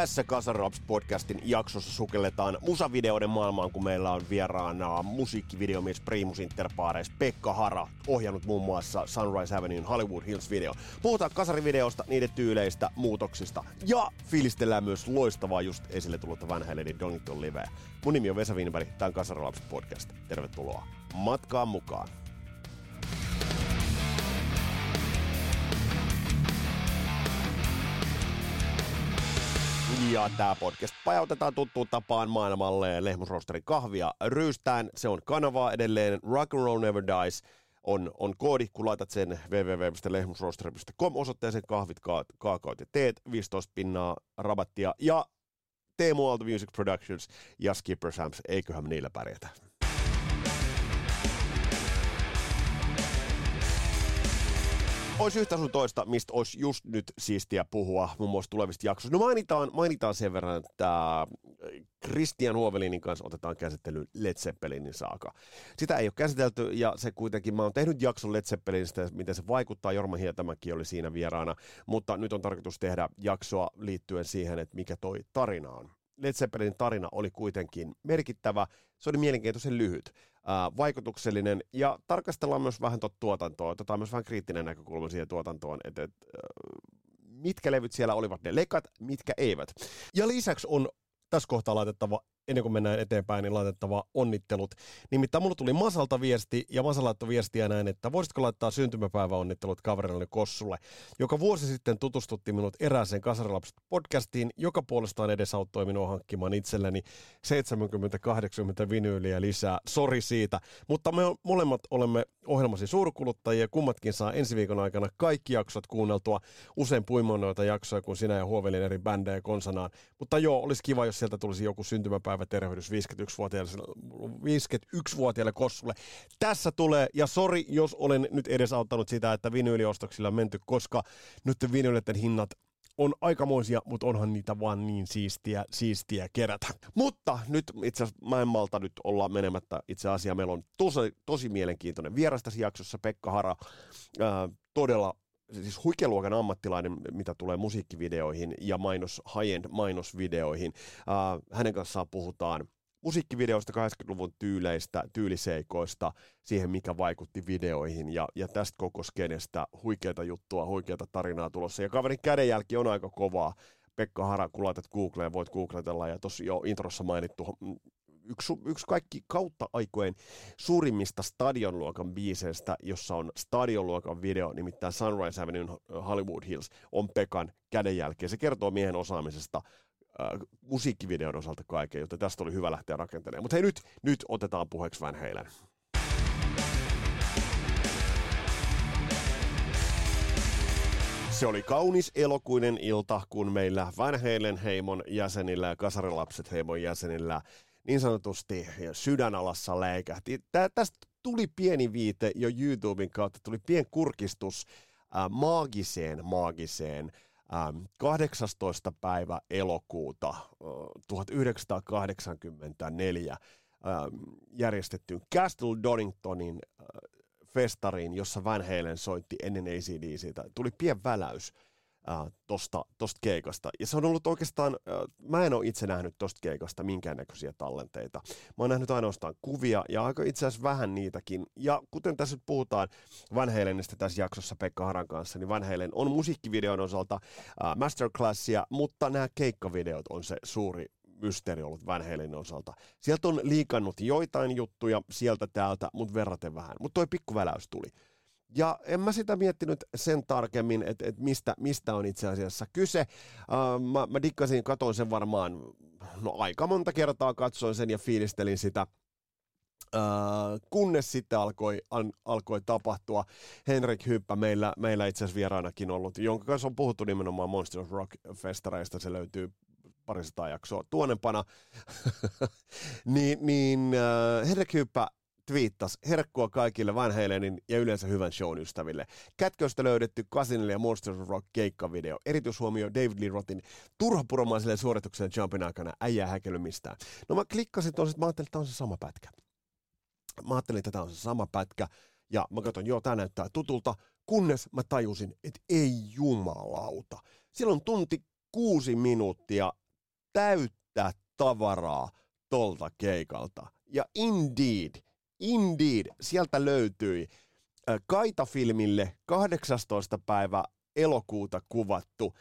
Tässä Kasaraps podcastin jaksossa sukelletaan musavideoiden maailmaan, kun meillä on vieraana musiikkivideomies Primus Inter Pares Pekka Hara, ohjannut muun muassa Sunrise Avenuen Hollywood Hills video. Puhutaan kasarivideosta, niiden tyyleistä, muutoksista ja fiilistellään myös loistavaa just esille tullutta Van Halenin Donington Liveä. Mun nimi on Vesa Wienberg, tämä on Kasaraps podcast. Tervetuloa matkaan mukaan. Ja tämä podcast pajautetaan tuttuun tapaan maailmalle Lehmusrosterin kahvia ryystään. Se on kanavaa edelleen. Rock and Roll Never Dies on, on koodi, kun laitat sen www.lehmusrosteri.com osoitteeseen kahvit, ka- kaakaot ja teet, 15 pinnaa rabattia ja Teemu Aalto Music Productions ja Skipper Sams, eiköhän niillä pärjätä. Olisi yhtä sun toista, mistä olisi just nyt siistiä puhua, muun muassa tulevista jaksoista. No mainitaan, mainitaan sen verran, että Christian Huovelinin kanssa otetaan käsittelyyn Led Zeppelinin saaka. Sitä ei ole käsitelty ja se kuitenkin, mä oon tehnyt jakson Led Zeppelinistä, miten se vaikuttaa, Jorma Hietamäki oli siinä vieraana, mutta nyt on tarkoitus tehdä jaksoa liittyen siihen, että mikä toi tarina on. Led Zeppelinin tarina oli kuitenkin merkittävä, se oli mielenkiintoisen lyhyt, vaikutuksellinen ja tarkastellaan myös vähän tuota tuotantoa, otetaan myös vähän kriittinen näkökulma siihen tuotantoon, että et, mitkä levyt siellä olivat ne lekat, mitkä eivät. Ja lisäksi on tässä kohtaa laitettava ennen kuin mennään eteenpäin, niin laitettava onnittelut. Nimittäin mulla tuli Masalta viesti, ja Masa laittoi viestiä näin, että voisitko laittaa syntymäpäiväonnittelut kaverille Kossulle, joka vuosi sitten tutustutti minut erääseen Kasarilapset podcastiin, joka puolestaan edesauttoi minua hankkimaan itselleni 70-80 vinyyliä lisää. Sori siitä, mutta me molemmat olemme ohjelmasi suurkuluttajia, kummatkin saa ensi viikon aikana kaikki jaksot kuunneltua, usein puimoin noita jaksoja, kun sinä ja Huovelin eri bändejä konsanaan. Mutta joo, olisi kiva, jos sieltä tulisi joku syntymäpäivä päivä tervehdys 51-vuotiaalle, 51-vuotiaalle Kossulle. Tässä tulee, ja sori, jos olen nyt edesauttanut sitä, että vinyyliostoksilla on menty, koska nyt vinyyleiden hinnat on aikamoisia, mutta onhan niitä vaan niin siistiä, siistiä kerätä. Mutta nyt itse asiassa mä en malta nyt olla menemättä itse asiassa. Meillä on tosi, tosi mielenkiintoinen vieras tässä jaksossa, Pekka Hara. Ää, todella siis huikealuokan ammattilainen, mitä tulee musiikkivideoihin ja mainos, high-end mainosvideoihin. Uh, hänen kanssaan puhutaan musiikkivideoista, 80-luvun tyyleistä, tyyliseikoista, siihen mikä vaikutti videoihin ja, ja tästä koko skenestä huikeita juttua, huikeita tarinaa tulossa. Ja kaverin kädenjälki on aika kovaa. Pekka Hara, kun laitat Googleen, voit googletella ja tuossa jo introssa mainittu yksi, yksi kaikki kautta aikojen suurimmista stadionluokan biiseistä, jossa on stadionluokan video, nimittäin Sunrise Avenue Hollywood Hills, on Pekan kädenjälkeen. Se kertoo miehen osaamisesta äh, musiikkivideon osalta kaiken, joten tästä oli hyvä lähteä rakentelemaan. Mutta hei nyt, nyt otetaan puheeksi Van Halen. Se oli kaunis elokuinen ilta, kun meillä Van Halen heimon jäsenillä ja Kasarilapset heimon jäsenillä niin sanotusti sydänalassa läikähti. Tää, tästä tuli pieni viite jo YouTuben kautta, tuli pien kurkistus äh, maagiseen, maagiseen ähm, 18. päivä elokuuta äh, 1984 äh, järjestettyyn Castle Doningtonin festariin, jossa Van Halen soitti ennen ACDCtä. Tuli pien väläys äh, tosta, tosta keikasta. Ja se on ollut oikeastaan, äh, mä en ole itse nähnyt tosta keikasta minkäännäköisiä tallenteita. Mä oon nähnyt ainoastaan kuvia ja aika itse asiassa vähän niitäkin. Ja kuten tässä nyt puhutaan Van tässä jaksossa Pekka Haran kanssa, niin Van Halen on musiikkivideon osalta äh, masterclassia, mutta nämä keikkavideot on se suuri mysteeri ollut Van Halen osalta. Sieltä on liikannut joitain juttuja sieltä täältä, mutta verraten vähän. Mutta toi pikkuväläys tuli. Ja en mä sitä miettinyt sen tarkemmin, että, että mistä, mistä on itse asiassa kyse. Uh, mä, mä dikkasin, katoin sen varmaan, no aika monta kertaa katsoin sen ja fiilistelin sitä. Uh, kunnes sitten alkoi, an, alkoi tapahtua. Henrik Hyppä meillä, meillä itse asiassa vieraanakin ollut, jonka kanssa on puhuttu nimenomaan Monsters Rock-festareista. Se löytyy parisataa jaksoa tuonempana. niin niin uh, Henrik Hyppä twiittasi herkkua kaikille Van Halenin ja yleensä hyvän shown ystäville. Kätköstä löydetty Kasinille ja Monsters of Rock keikkavideo. Erityishuomio David Lee Rothin turhapuromaiselle suoritukselle Jumpin aikana. Äijää häkelly mistään. No mä klikkasin tuossa, mä ajattelin, että tämä on se sama pätkä. Mä ajattelin, että tämä on se sama pätkä. Ja mä katson, joo, tämä näyttää tutulta, kunnes mä tajusin, että ei jumalauta. Silloin tunti kuusi minuuttia täyttä tavaraa tolta keikalta. Ja indeed, indeed, sieltä löytyi Kaita-filmille 18. päivä elokuuta kuvattu uh,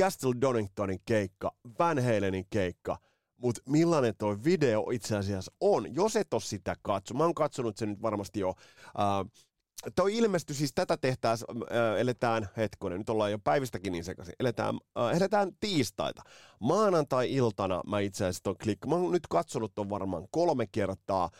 Castle Doningtonin keikka, Van Halenin keikka, mutta millainen tuo video itse asiassa on, jos et ole sitä katso. Mä oon katsonut sen nyt varmasti jo. Uh, toi ilmestyi siis tätä tehtää, äh, eletään, hetkonen, nyt ollaan jo päivistäkin niin sekaisin, eletään, äh, eletään tiistaita. Maanantai-iltana mä itse asiassa ton klikk, mä oon nyt katsonut ton varmaan kolme kertaa, äh,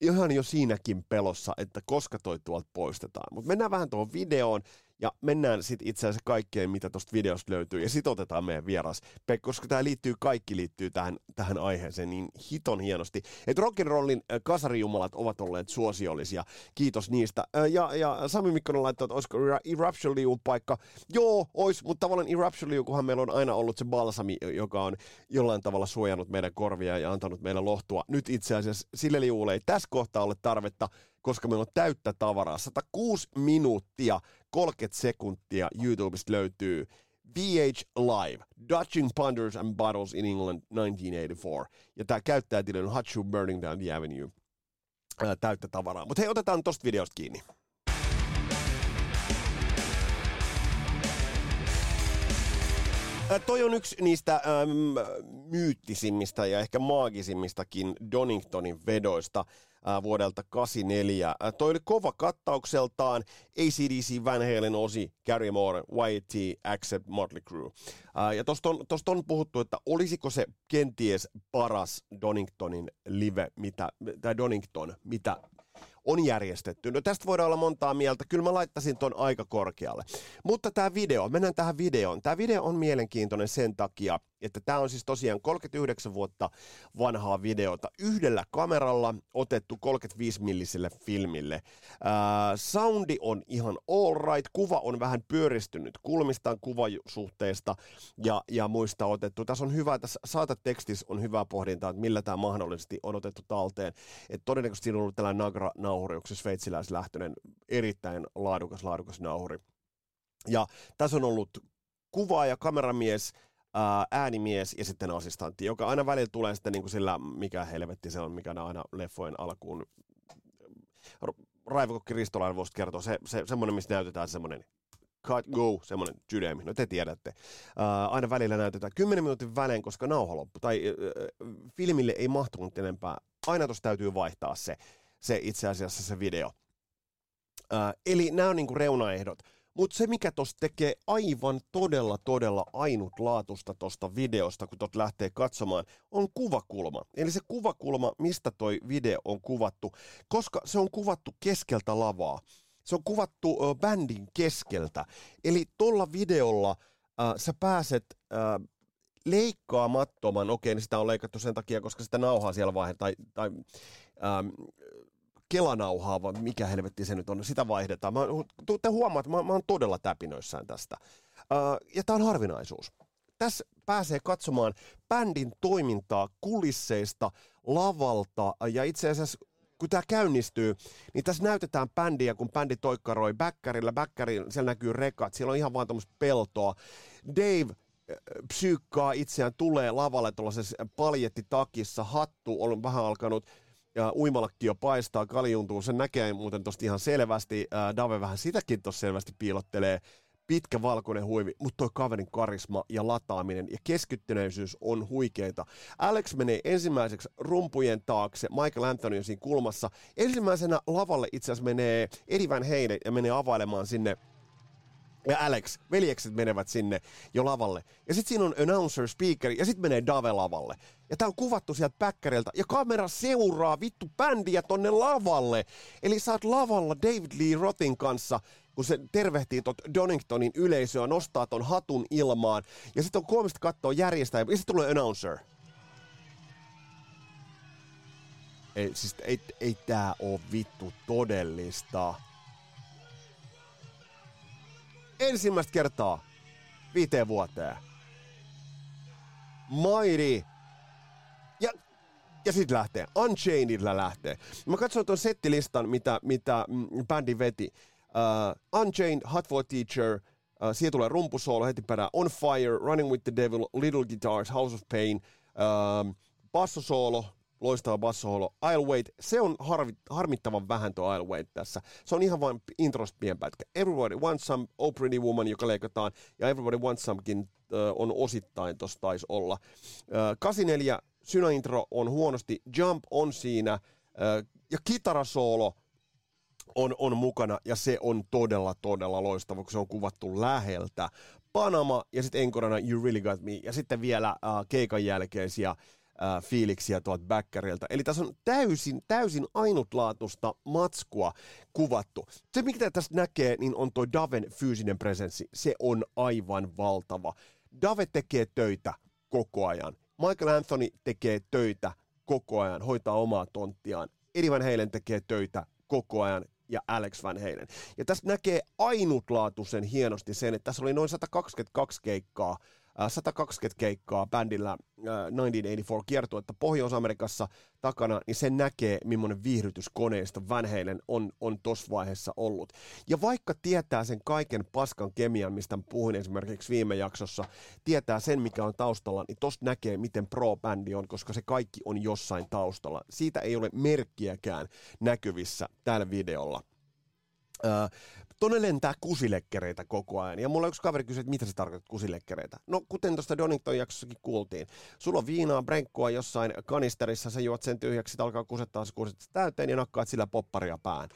ihan jo siinäkin pelossa, että koska toi tuolta poistetaan. Mutta mennään vähän tuohon videoon. Ja mennään sitten itse asiassa kaikkeen, mitä tuosta videosta löytyy, ja sitten otetaan meidän vieras Pekka, koska tämä liittyy, kaikki liittyy tähän, tähän aiheeseen niin hiton hienosti. Että rock'n'rollin kasarijumalat ovat olleet suosiollisia, kiitos niistä. Ja, ja Sami Mikkonen laittoi, että olisiko Eruption Liun paikka. Joo, ois, mutta tavallaan Eruption Liu, kunhan meillä on aina ollut se balsami, joka on jollain tavalla suojannut meidän korvia ja antanut meille lohtua. Nyt itse asiassa sille liuulle ei tässä kohtaa ole tarvetta, koska meillä on täyttä tavaraa. 106 minuuttia 30 sekuntia YouTubesta löytyy VH Live, Dutching Ponders and Bottles in England 1984. Ja tämä käyttäjätili on Hot Burning Down the Avenue. Ää, täyttä tavaraa. Mutta hei, otetaan tosta videosta kiinni. Toi on yksi niistä äm, myyttisimmistä ja ehkä maagisimmistakin Doningtonin vedoista vuodelta 84. Ää, toi oli kova kattaukseltaan ACDC, Van Halen, Osi, Gary Moore, YT, Accept, Motley Crue. Ää, ja tosta on, tosta on puhuttu, että olisiko se kenties paras Doningtonin live, mitä, tai Donington, mitä on järjestetty. No tästä voidaan olla montaa mieltä. Kyllä mä laittaisin ton aika korkealle. Mutta tämä video, mennään tähän videoon. Tämä video on mielenkiintoinen sen takia, että tämä on siis tosiaan 39 vuotta vanhaa videota yhdellä kameralla otettu 35 milliselle filmille. Äh, soundi on ihan all right, kuva on vähän pyöristynyt kulmistaan kuvasuhteesta ja, ja muista otettu. Tässä on hyvä, tässä saatatekstissä on hyvä pohdinta, että millä tämä mahdollisesti on otettu talteen. Et todennäköisesti siinä on ollut tällainen Nagra-nauhuri, se sveitsiläislähtöinen, erittäin laadukas, laadukas nauhuri. Ja tässä on ollut kuva- ja äänimies ja sitten assistantti, joka aina välillä tulee sitten niin kuin sillä, mikä helvetti se on, mikä aina leffojen alkuun Raivokokki Ristolainen voisi kertoa, se, se, semmoinen, missä näytetään semmoinen cut, go, semmoinen sydämi, no te tiedätte. Uh, aina välillä näytetään 10 minuutin välein, koska nauha loppu, tai uh, filmille ei mahtunut enempää. Aina tuossa täytyy vaihtaa se, se itse asiassa se video. Uh, eli nämä on niinku reunaehdot. Mutta se, mikä tuossa tekee aivan todella, todella ainutlaatusta tuosta videosta, kun tuot lähtee katsomaan, on kuvakulma. Eli se kuvakulma, mistä toi video on kuvattu, koska se on kuvattu keskeltä lavaa. Se on kuvattu ö, bändin keskeltä. Eli tuolla videolla äh, sä pääset äh, leikkaamattoman, okei, niin sitä on leikattu sen takia, koska sitä nauhaa siellä vaiheessa, tai, tai ähm, kelanauhaa, vai mikä helvetti se nyt on, sitä vaihdetaan. Mä, te huomaat, että mä, mä oon todella täpinöissään tästä. Uh, ja tämä on harvinaisuus. Tässä pääsee katsomaan bändin toimintaa kulisseista, lavalta ja itse asiassa kun tämä käynnistyy, niin tässä näytetään bändiä, kun bändi toikkaroi bäkkärillä. Bäkkäri, siellä näkyy rekat, siellä on ihan vaan tuommoista peltoa. Dave psyykkaa itseään, tulee lavalle tuollaisessa paljettitakissa, hattu on vähän alkanut ja uimalakki paistaa, kaljuntuu, sen näkee muuten tosta ihan selvästi, ää, Dave vähän sitäkin tossa selvästi piilottelee, pitkä valkoinen huivi, mutta toi kaverin karisma ja lataaminen ja keskittyneisyys on huikeita. Alex menee ensimmäiseksi rumpujen taakse, Michael Anthony on siinä kulmassa. Ensimmäisenä lavalle itse asiassa menee Eddie Van Halen ja menee availemaan sinne ja Alex, veljekset menevät sinne jo lavalle. Ja sitten siinä on announcer, speaker, ja sitten menee Dave lavalle. Ja tää on kuvattu sieltä päkkäriltä, ja kamera seuraa vittu bändiä tonne lavalle. Eli oot lavalla David Lee Rothin kanssa, kun se tervehtii tot Doningtonin yleisöä, nostaa ton hatun ilmaan, ja sitten on koomista katsoa järjestäjä, ja sitten tulee announcer. Ei, siis ei, ei tää oo vittu todellista. Ensimmäistä kertaa viiteen vuoteen. Mairi. Ja, ja sitten lähtee. Unchainedillä lähtee. Mä katsoin tuon settilistan, mitä, mitä mm, bändi veti. Uh, Unchained, Hot for Teacher, uh, siitä tulee rumpusoolo heti perään. On Fire, Running with the Devil, Little Guitars, House of Pain, uh, bassosoolo, loistava bassoholo. I'll Wait, se on harvi, harmittavan vähän tuo I'll Wait tässä. Se on ihan vain introst pienpätkä. Everybody Wants Some, Oh Pretty Woman, joka leikataan, ja Everybody Wants Somekin uh, on osittain tossa taisi olla. Uh, 84, Syna-intro on huonosti, Jump on siinä, uh, ja kitarasoolo on, on mukana, ja se on todella, todella loistava, kun se on kuvattu läheltä. Panama, ja sitten enkorana You Really Got Me, ja sitten vielä uh, keikan jälkeisiä fiiliksiä tuolta backerilta. Eli tässä on täysin, täysin ainutlaatuista matskua kuvattu. Se, mikä tästä näkee, niin on tuo Daven fyysinen presenssi. Se on aivan valtava. Dave tekee töitä koko ajan. Michael Anthony tekee töitä koko ajan, hoitaa omaa tonttiaan. Eddie Van Halen tekee töitä koko ajan ja Alex Van Halen. Ja tässä näkee ainutlaatuisen hienosti sen, että tässä oli noin 122 keikkaa 120 keikkaa bändillä 1984 kiertuetta Pohjois-Amerikassa takana, niin se näkee, millainen viihdytyskoneisto Van Halen on, on tuossa vaiheessa ollut. Ja vaikka tietää sen kaiken paskan kemian, mistä puhuin esimerkiksi viime jaksossa, tietää sen, mikä on taustalla, niin tosta näkee, miten pro-bändi on, koska se kaikki on jossain taustalla. Siitä ei ole merkkiäkään näkyvissä tällä videolla. Tonne lentää kusilekkereitä koko ajan. Ja mulla yksi kaveri kysyi, että mitä se tarkoittaa kusilekkereitä. No, kuten tuosta Donington jaksossakin kuultiin. Sulla on viinaa, brenkkua jossain kanisterissa, sä juot sen tyhjäksi, sit alkaa kusettaa se kuset täyteen ja nakkaat sillä popparia pään.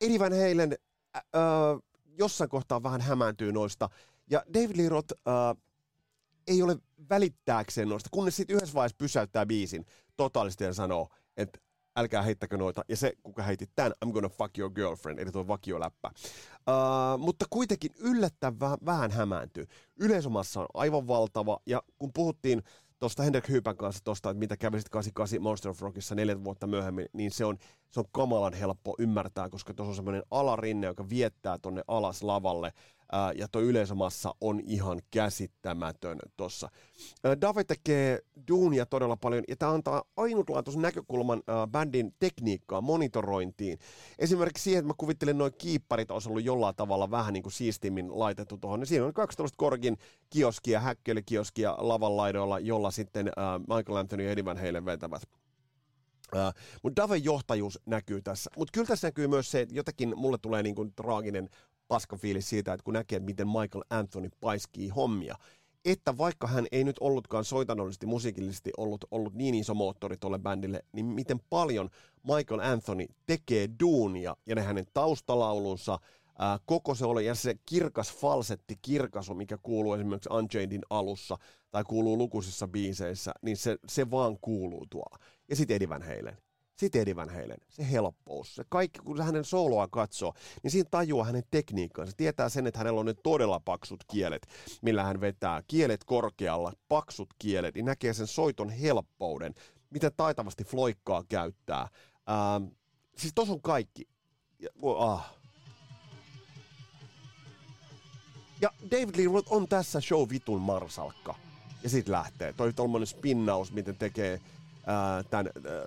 Eddie Van Halen äh, jossain kohtaa vähän hämääntyy noista. Ja David Lee Roth äh, ei ole välittääkseen noista, kunnes sitten yhdessä vaiheessa pysäyttää biisin totaalisesti ja sanoo, että älkää heittäkö noita. Ja se, kuka heitti tämän, I'm gonna fuck your girlfriend, eli tuo vakioläppä. Uh, mutta kuitenkin yllättävän vähän hämääntyy. Yleisomassa on aivan valtava, ja kun puhuttiin tuosta Hendrik Hypän kanssa tuosta, että mitä kävi sitten 88 Monster of Rockissa neljä vuotta myöhemmin, niin se on, se on kamalan helppo ymmärtää, koska tuossa on semmoinen alarinne, joka viettää tonne alas lavalle, ää, ja tuo yleisömassa on ihan käsittämätön tuossa. Dave tekee duunia todella paljon, ja tämä antaa ainutlaatuisen näkökulman ää, bändin tekniikkaan, monitorointiin. Esimerkiksi siihen, että mä kuvittelen noin kiipparit olisi ollut jollain tavalla vähän niin kuin siistimmin laitettu tuohon. Siinä on 12 korkin kioskia, häkkelikioskia lavan laidoilla, jolla sitten ää, Michael Anthony ja Eddie Van Halen vetävät. Uh, mutta Daven johtajuus näkyy tässä. Mutta kyllä tässä näkyy myös se, että jotenkin mulle tulee niin traaginen paskafiilis siitä, että kun näkee, että miten Michael Anthony paiskii hommia. Että vaikka hän ei nyt ollutkaan soitanollisesti, musiikillisesti ollut, ollut niin iso moottori tuolle bändille, niin miten paljon Michael Anthony tekee duunia ja ne hänen taustalaulunsa, ää, koko se oli, ja se kirkas falsetti, kirkasu, mikä kuuluu esimerkiksi Unchainedin alussa, tai kuuluu lukuisissa biiseissä, niin se, se vaan kuuluu tuolla. Ja sitten Van Halen sitten Eddie Van Halen, se helppous, se kaikki, kun hänen soloa katsoo, niin siinä tajuaa hänen tekniikkaansa. Se tietää sen, että hänellä on ne todella paksut kielet, millä hän vetää kielet korkealla, paksut kielet, niin näkee sen soiton helppouden, miten taitavasti floikkaa käyttää. Ähm, siis tos on kaikki. Ja, ah. ja David Lee Roth on tässä show vitun marsalkka. Ja sitten lähtee. Toi tommonen spinnaus, miten tekee tämän ää,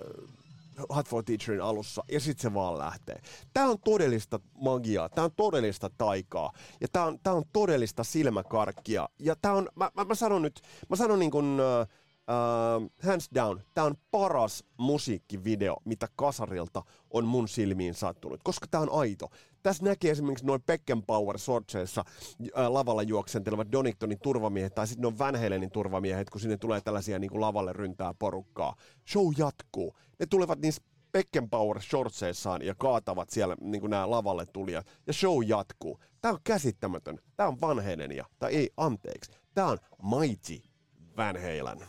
Hot for Teacherin alussa, ja sitten se vaan lähtee. Tämä on todellista magiaa, tämä on todellista taikaa, ja tämä on, on todellista silmäkarkkia, ja tämä on, mä, mä, mä sanon nyt, mä sanon niin kuin, uh, uh, hands down, tämä on paras musiikkivideo, mitä Kasarilta on mun silmiin sattunut, koska tämä on aito. Tässä näkee esimerkiksi noin Beckenpower sortseissa äh, lavalla juoksentelevat Doningtonin turvamiehet tai sitten on Van Halenin turvamiehet, kun sinne tulee tällaisia niin kuin lavalle ryntää porukkaa. Show jatkuu. Ne tulevat niin Beckenpower shortseissaan ja kaatavat siellä niin kuin nämä lavalle tulijat. Ja show jatkuu. Tämä on käsittämätön. Tämä on Van Halenia. Tai ei, anteeksi. Tämä on Mighty Van Halen.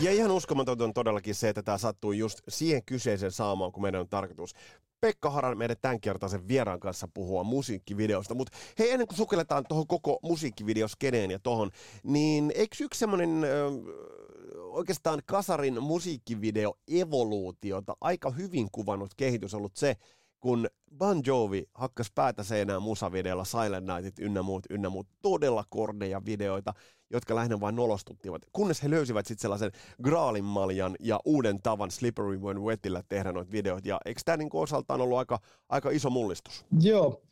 Ja ihan uskomaton on todellakin se, että tämä sattuu just siihen kyseiseen saamaan, kun meidän on tarkoitus. Pekka Haran meidän tämänkertaisen vieraan kanssa puhua musiikkivideosta. Mutta hei, ennen kuin sukelletaan tuohon koko musiikkivideoskeneen ja tohon, niin eikö yksi semmoinen oikeastaan Kasarin musiikkivideo-evoluutiota aika hyvin kuvannut kehitys ollut se, kun Bon Jovi hakkas päätä seinään musavideolla Silent Nightit ynnä muut, ynnä muut todella korneja videoita, jotka lähinnä vain nolostuttivat, kunnes he löysivät sitten sellaisen graalin maljan ja uuden tavan Slippery When Wetillä tehdä noita videoita, ja eikö tämä niinku osaltaan ollut aika, aika iso mullistus? Joo,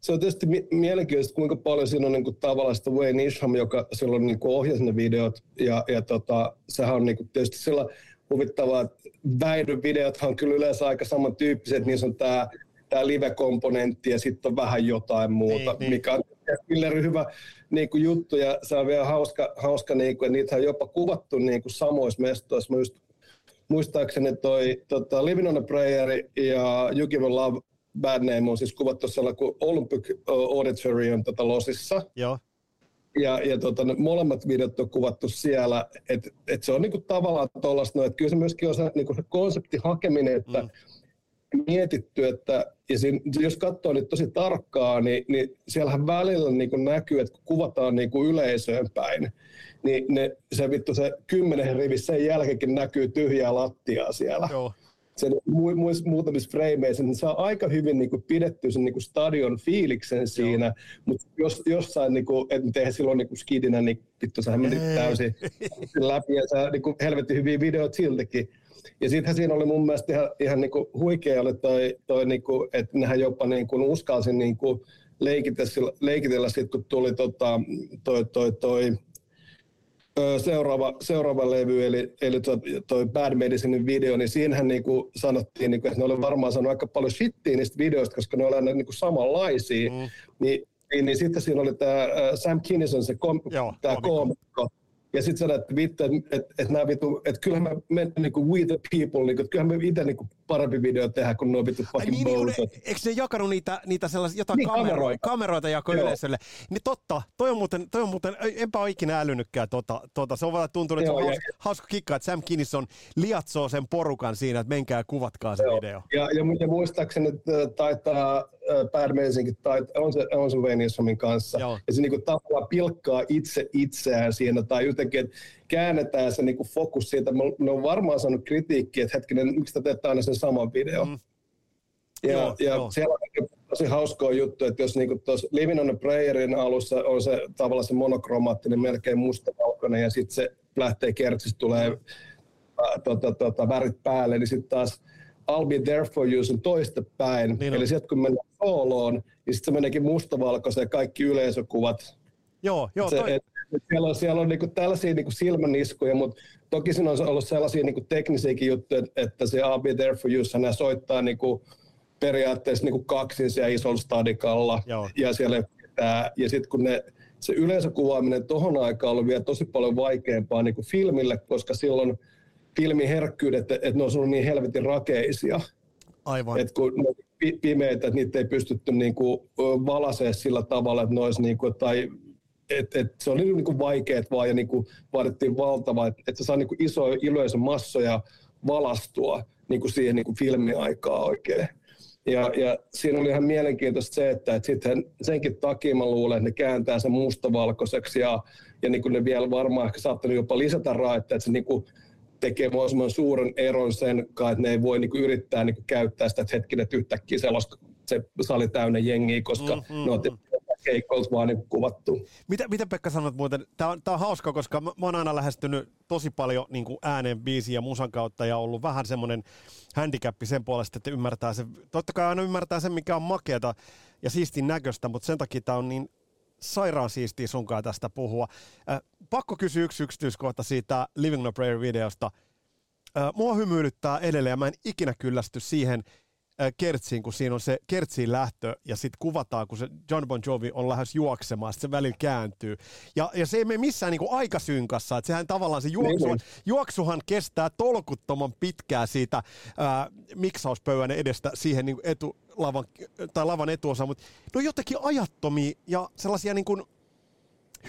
se on tietysti mielenkiintoista, kuinka paljon siinä on niinku tavallaan sitä Wayne Isham, joka silloin niinku ohjasi ne videot, ja, ja tota, sehän on niinku tietysti sillä huvittavaa, että Väidyn videothan on kyllä yleensä aika samantyyppiset, niissä on tämä tämä live-komponentti ja sitten on vähän jotain muuta, niin, niin. mikä on Millerin hyvä niin kuin juttu ja se on vielä hauska, hauska niin kuin, niitä on jopa kuvattu niin kuin samoissa mestoissa. Mä just, muistaakseni toi tota, Living on a Prayer ja You Give a Love Bad Name on siis kuvattu sellainen kuin Olympic Auditorium tota Losissa. Joo. Ja, ja tota, ne molemmat videot on kuvattu siellä, että et se on niinku tavallaan tuollaista, no, että kyllä se myöskin on se, niinku se konseptin hakeminen, että mm mietitty, että ja siinä, jos katsoo nyt tosi tarkkaa, niin, niin siellähän välillä niin kuin näkyy, että kun kuvataan niin kuin yleisöön päin, niin ne, se vittu se kymmenen rivi sen jälkeenkin näkyy tyhjää lattiaa siellä. Joo. Sen mu, mu, muutamissa freimeissä, niin saa aika hyvin niin kuin pidetty sen niin kuin stadion fiiliksen siinä, Joo. mutta jos, jossain, niin kuin, että tehdä silloin niin kuin skidinä, niin vittu sähän meni täysin läpi ja sä niin kuin helvetti hyviä videoita siltikin. Ja sittenhän siinä oli mun mielestä ihan, ihan niin huikea oli toi, toi niin kuin, että nehän jopa niin kuin uskalsin niin kuin leikitellä, leikitellä sit, kun tuli tota, toi, toi, toi, seuraava, seuraava levy, eli, eli toi, toi Bad Medicine video, niin siinähän niin kuin sanottiin, niin kuin, että ne oli varmaan saanut aika paljon shittiä niistä videoista, koska ne oli aina niin kuin samanlaisia. Mm. Niin, niin, niin sitten siinä oli tämä Sam Kinison, se kom, Joo, tämä koomikko, ja sitten sanoin, että vittu, että et, et että kyllähän mä menen niin kuin we the people, niin kuin, että kyllähän me itse niin kuin parempi video tehdä, kun nuo vittu fucking niin, niin, ne, Eikö ne jakanut niitä, niitä sellaisia, jotain niin, kameroita, kameroita, kameroita jako yleisölle? Niin totta, toi on muuten, toi on muuten enpä ole ikinä älynytkään tota, tota. Se on vaan tuntunut, että se on hauska, hauska kikka, että Sam Kinison liatsoo sen porukan siinä, että menkää kuvatkaa se Joo. video. Ja, ja, ja muistaakseni, että taitaa Badmansinkin, tai on se, on se Wayne kanssa, Joo. ja se niinku tavallaan pilkkaa itse itseään siinä, tai jotenkin, että käännetään se niinku fokus siitä. Ne on varmaan saanut kritiikkiä, että hetkinen, miksi te teette aina sen saman video. Mm. Ja, joo, ja joo. siellä on niinku tosi hauskaa juttu, että jos niinku tuossa Living on a Prayerin alussa on se tavallaan se monokromaattinen, melkein mustavalkoinen, ja sitten se lähtee kertsistä, tulee mm. ää, tota, tota, värit päälle, niin sitten taas I'll be there for you on toista päin. Niin Eli sieltä kun mennään sooloon, niin sitten se meneekin mustavalkoiseen kaikki yleisökuvat. Joo, joo. Se, toi... et siellä on, siellä on niinku tällaisia niinku silmäniskuja, mutta toki siinä on ollut sellaisia niinku teknisiäkin juttuja, että se I'll be there for you, hän soittaa niinku periaatteessa niinku kaksin siellä isolla stadikalla. Joo. Ja siellä pitää, ja sitten kun ne, se yleisökuvaaminen tuohon aikaan on vielä tosi paljon vaikeampaa niinku filmille, koska silloin filmin herkkyydet, että, että ne on niin helvetin rakeisia. Aivan. Että kun ne pimeitä, että niitä ei pystytty niin kuin valasee sillä tavalla, että ne olisi niin kuin, tai et, et se oli niin kuin vaikeat vaan ja niin kuin vaadittiin valtava, että et se saa niin kuin isoja massoja valastua niin kuin siihen niin kuin filmiaikaa oikein. Ja, ja siinä oli ihan mielenkiintoista se, että, että sitten senkin takia mä luulen, että ne kääntää sen mustavalkoiseksi ja, ja niin kuin ne vielä varmaan ehkä saattanut jopa lisätä raetta, että se niin kuin tekee mahdollisimman suuren eron sen kanssa, että ne ei voi niinku yrittää niinku käyttää sitä, että hetkinen, että yhtäkkiä se, se sali täynnä jengiä, koska mm, mm, ne on mm. Keikkoilta vaan niinku kuvattu. Mitä, mitä Pekka sanot muuten? Tämä on, tää on hauska, koska mä, mä oon aina lähestynyt tosi paljon niin kuin ääneen biisiä ja musan kautta ja ollut vähän semmoinen handicappi sen puolesta, että ymmärtää se. Totta kai aina ymmärtää sen, mikä on makeata ja siistin näköistä, mutta sen takia tämä on niin sairaan siistiä sunkaan tästä puhua. Äh, pakko kysyä yksi yksityiskohta siitä Living No Prayer-videosta. Äh, mua hymyilyttää edelleen ja mä en ikinä kyllästy siihen kertsiin, kun siinä on se kertsiin lähtö ja sitten kuvataan, kun se John Bon Jovi on lähes juoksemaan, sitten se välillä kääntyy. Ja, ja se ei mene missään niinku aikasynkassa, että sehän tavallaan se juoksu, niin, niin. juoksuhan kestää tolkuttoman pitkää siitä äh, miksauspöydän edestä siihen niinku etu, lavan, tai lavan etuosa, mutta ne on jotenkin ajattomia ja sellaisia niin kuin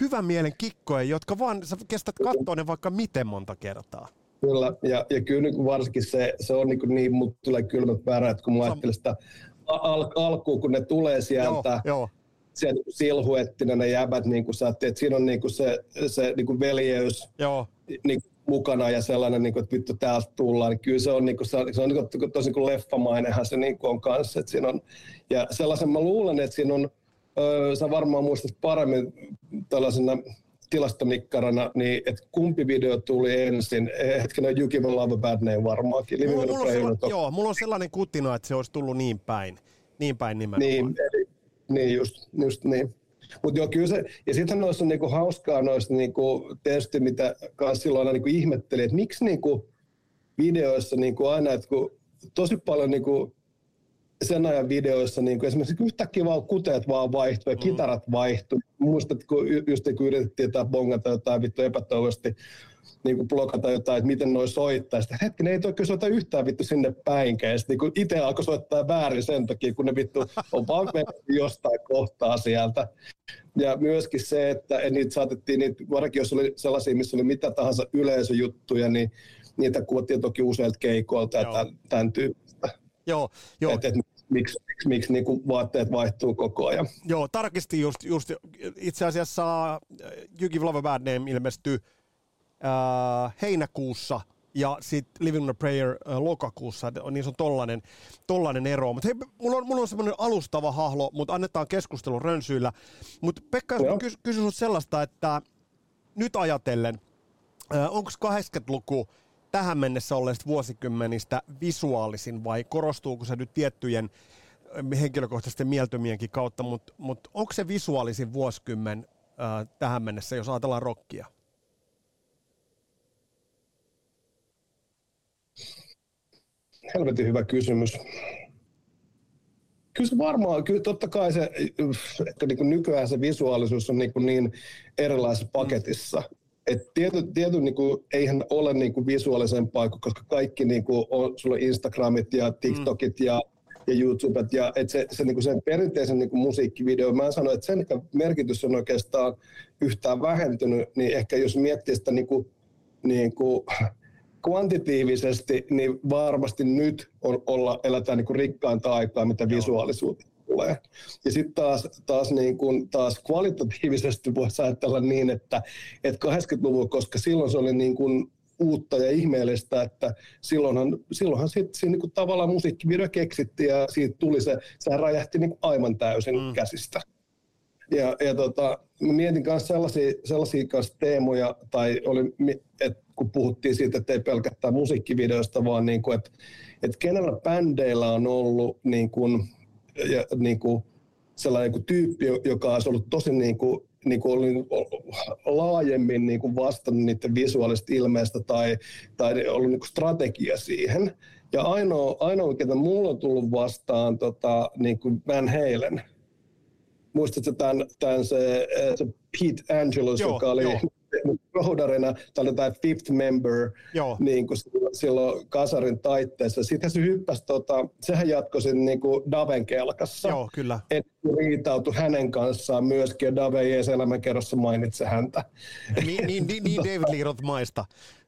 hyvän mielen kikkoja, jotka vaan sä kestät katsoa ne vaikka miten monta kertaa. Kyllä, ja, ja kyllä niin varsinkin se, se on niin, niin mutta tulee kylmät väärät, kun mä ajattelin sitä al- alkuun, kun ne tulee sieltä, joo, joo. sieltä niin silhuettina ne jäbät, niin kuin sä että siinä on niin kuin se, se niin kuin veljeys joo. Niin, mukana ja sellainen, niin kuin, että vittu täältä tullaan, niin kyllä se on, niin kuin, se on, se on niin kuin, tosi niin leffamainenhan se niin kuin on kanssa. Että siinä on, ja sellaisen mä luulen, että siinä on, öö, sä varmaan muistat paremmin tällaisena tilastonikkarana, niin että kumpi video tuli ensin? Hetkinen, You Give a Love a Bad Name varmaankin. Mulla, mulla, on sella, joo, mulla on sellainen kutina, että se olisi tullut niin päin. Niin päin nimenomaan. Niin, eli, niin just, just niin. Mutta joo, kyllä se, ja sitten noissa on niinku hauskaa noista niinku, tietysti, mitä kanssa silloin aina niinku ihmetteli, että miksi niinku videoissa niinku aina, että kun tosi paljon niinku sen ajan videoissa niin kuin esimerkiksi yhtäkkiä vaan kuteet vaan vaihtui ja mm. kitarat vaihtui. Muistat, kun just kun yritettiin jotain bongata jotain vittu epätoivosti, niin kuin blokata jotain, että miten noi soittaa. Sitten hetken, ei toi kyllä soita yhtään vittu sinne päinkään. Sitten niin itse alkoi soittaa väärin sen takia, kun ne vittu on vaan jostain kohtaa sieltä. Ja myöskin se, että niitä saatettiin, niitä, varsinkin jos oli sellaisia, missä oli mitä tahansa yleisöjuttuja, niin niitä kuvattiin toki useilta keikoilta ja tämän, tämän tyyppistä. Joo, joo. Et, et, miksi, miksi, miksi niin kuin vaatteet vaihtuu koko ajan. Joo, tarkisti just, just itse asiassa äh, You Give Love a Bad Name ilmestyy äh, heinäkuussa ja sitten Living on a Prayer äh, lokakuussa, niin se on tollanen, tollanen ero. Mutta hei, mulla on, mulla on semmoinen alustava hahlo, mutta annetaan keskustelun rönsyillä. Mutta Pekka, jos kysy, kysy sellaista, että nyt ajatellen, äh, onko 80-luku tähän mennessä olleista vuosikymmenistä visuaalisin vai korostuuko se nyt tiettyjen äh, henkilökohtaisten mieltymienkin kautta, mutta mut onko se visuaalisin vuosikymmen äh, tähän mennessä, jos ajatellaan rockia? Helvetin hyvä kysymys. Kyllä se varmaan, kyllä totta kai se, että niin nykyään se visuaalisuus on niin, niin erilaisessa paketissa. Et tiety, tiety niin kuin, eihän ole niin kuin visuaalisempaa, koska kaikki niin kuin on, sulla on Instagramit ja TikTokit mm. ja, ja YouTubet, ja et se, se, niin kuin sen perinteisen niin kuin musiikkivideo, mä sanoin, että sen merkitys on oikeastaan yhtään vähentynyt, niin ehkä jos miettii sitä niin kuin, niin kuin, kvantitiivisesti, niin varmasti nyt on, olla, eletään niin kuin rikkainta aikaa, mitä visuaalisuutta tulee. Ja sitten taas, taas, niin kun, taas kvalitatiivisesti voisi ajatella niin, että, että 80-luvulla, koska silloin se oli niin kun uutta ja ihmeellistä, että silloinhan, silloinhan sit, siinä niin tavallaan musiikkivideo keksittiin ja siitä tuli se, se räjähti niin aivan täysin mm. käsistä. Ja, ja tota, mietin myös sellaisia, sellaisia kanssa teemoja, tai oli, että kun puhuttiin siitä, että ei pelkästään musiikkivideosta, vaan niin kuin, että, että kenellä bändeillä on ollut niin kuin, ja, niin kuin sellainen niin kuin tyyppi, joka olisi ollut tosi niin kuin, niin kuin oli laajemmin niin kuin vastannut niiden visuaalista ilmeistä tai, tai ollut niin kuin strategia siihen. Ja ainoa, ainoa, ketä mulla on tullut vastaan, tota, niin kuin Van Halen. Muistatko tämän, tämän se, se Pete Angelos, joo, joka oli joo roudarina, tai fifth member Joo. Niin kuin silloin kasarin taitteessa. Sitten se hyppäsi, tota, sehän jatkoi sen niin kuin Daven kelkassa. Joo, kyllä. Et riitautui hänen kanssaan myöskin, ja Dave ei elämänkerrossa mainitse häntä. Niin, niin, niin, niin David Lee maista.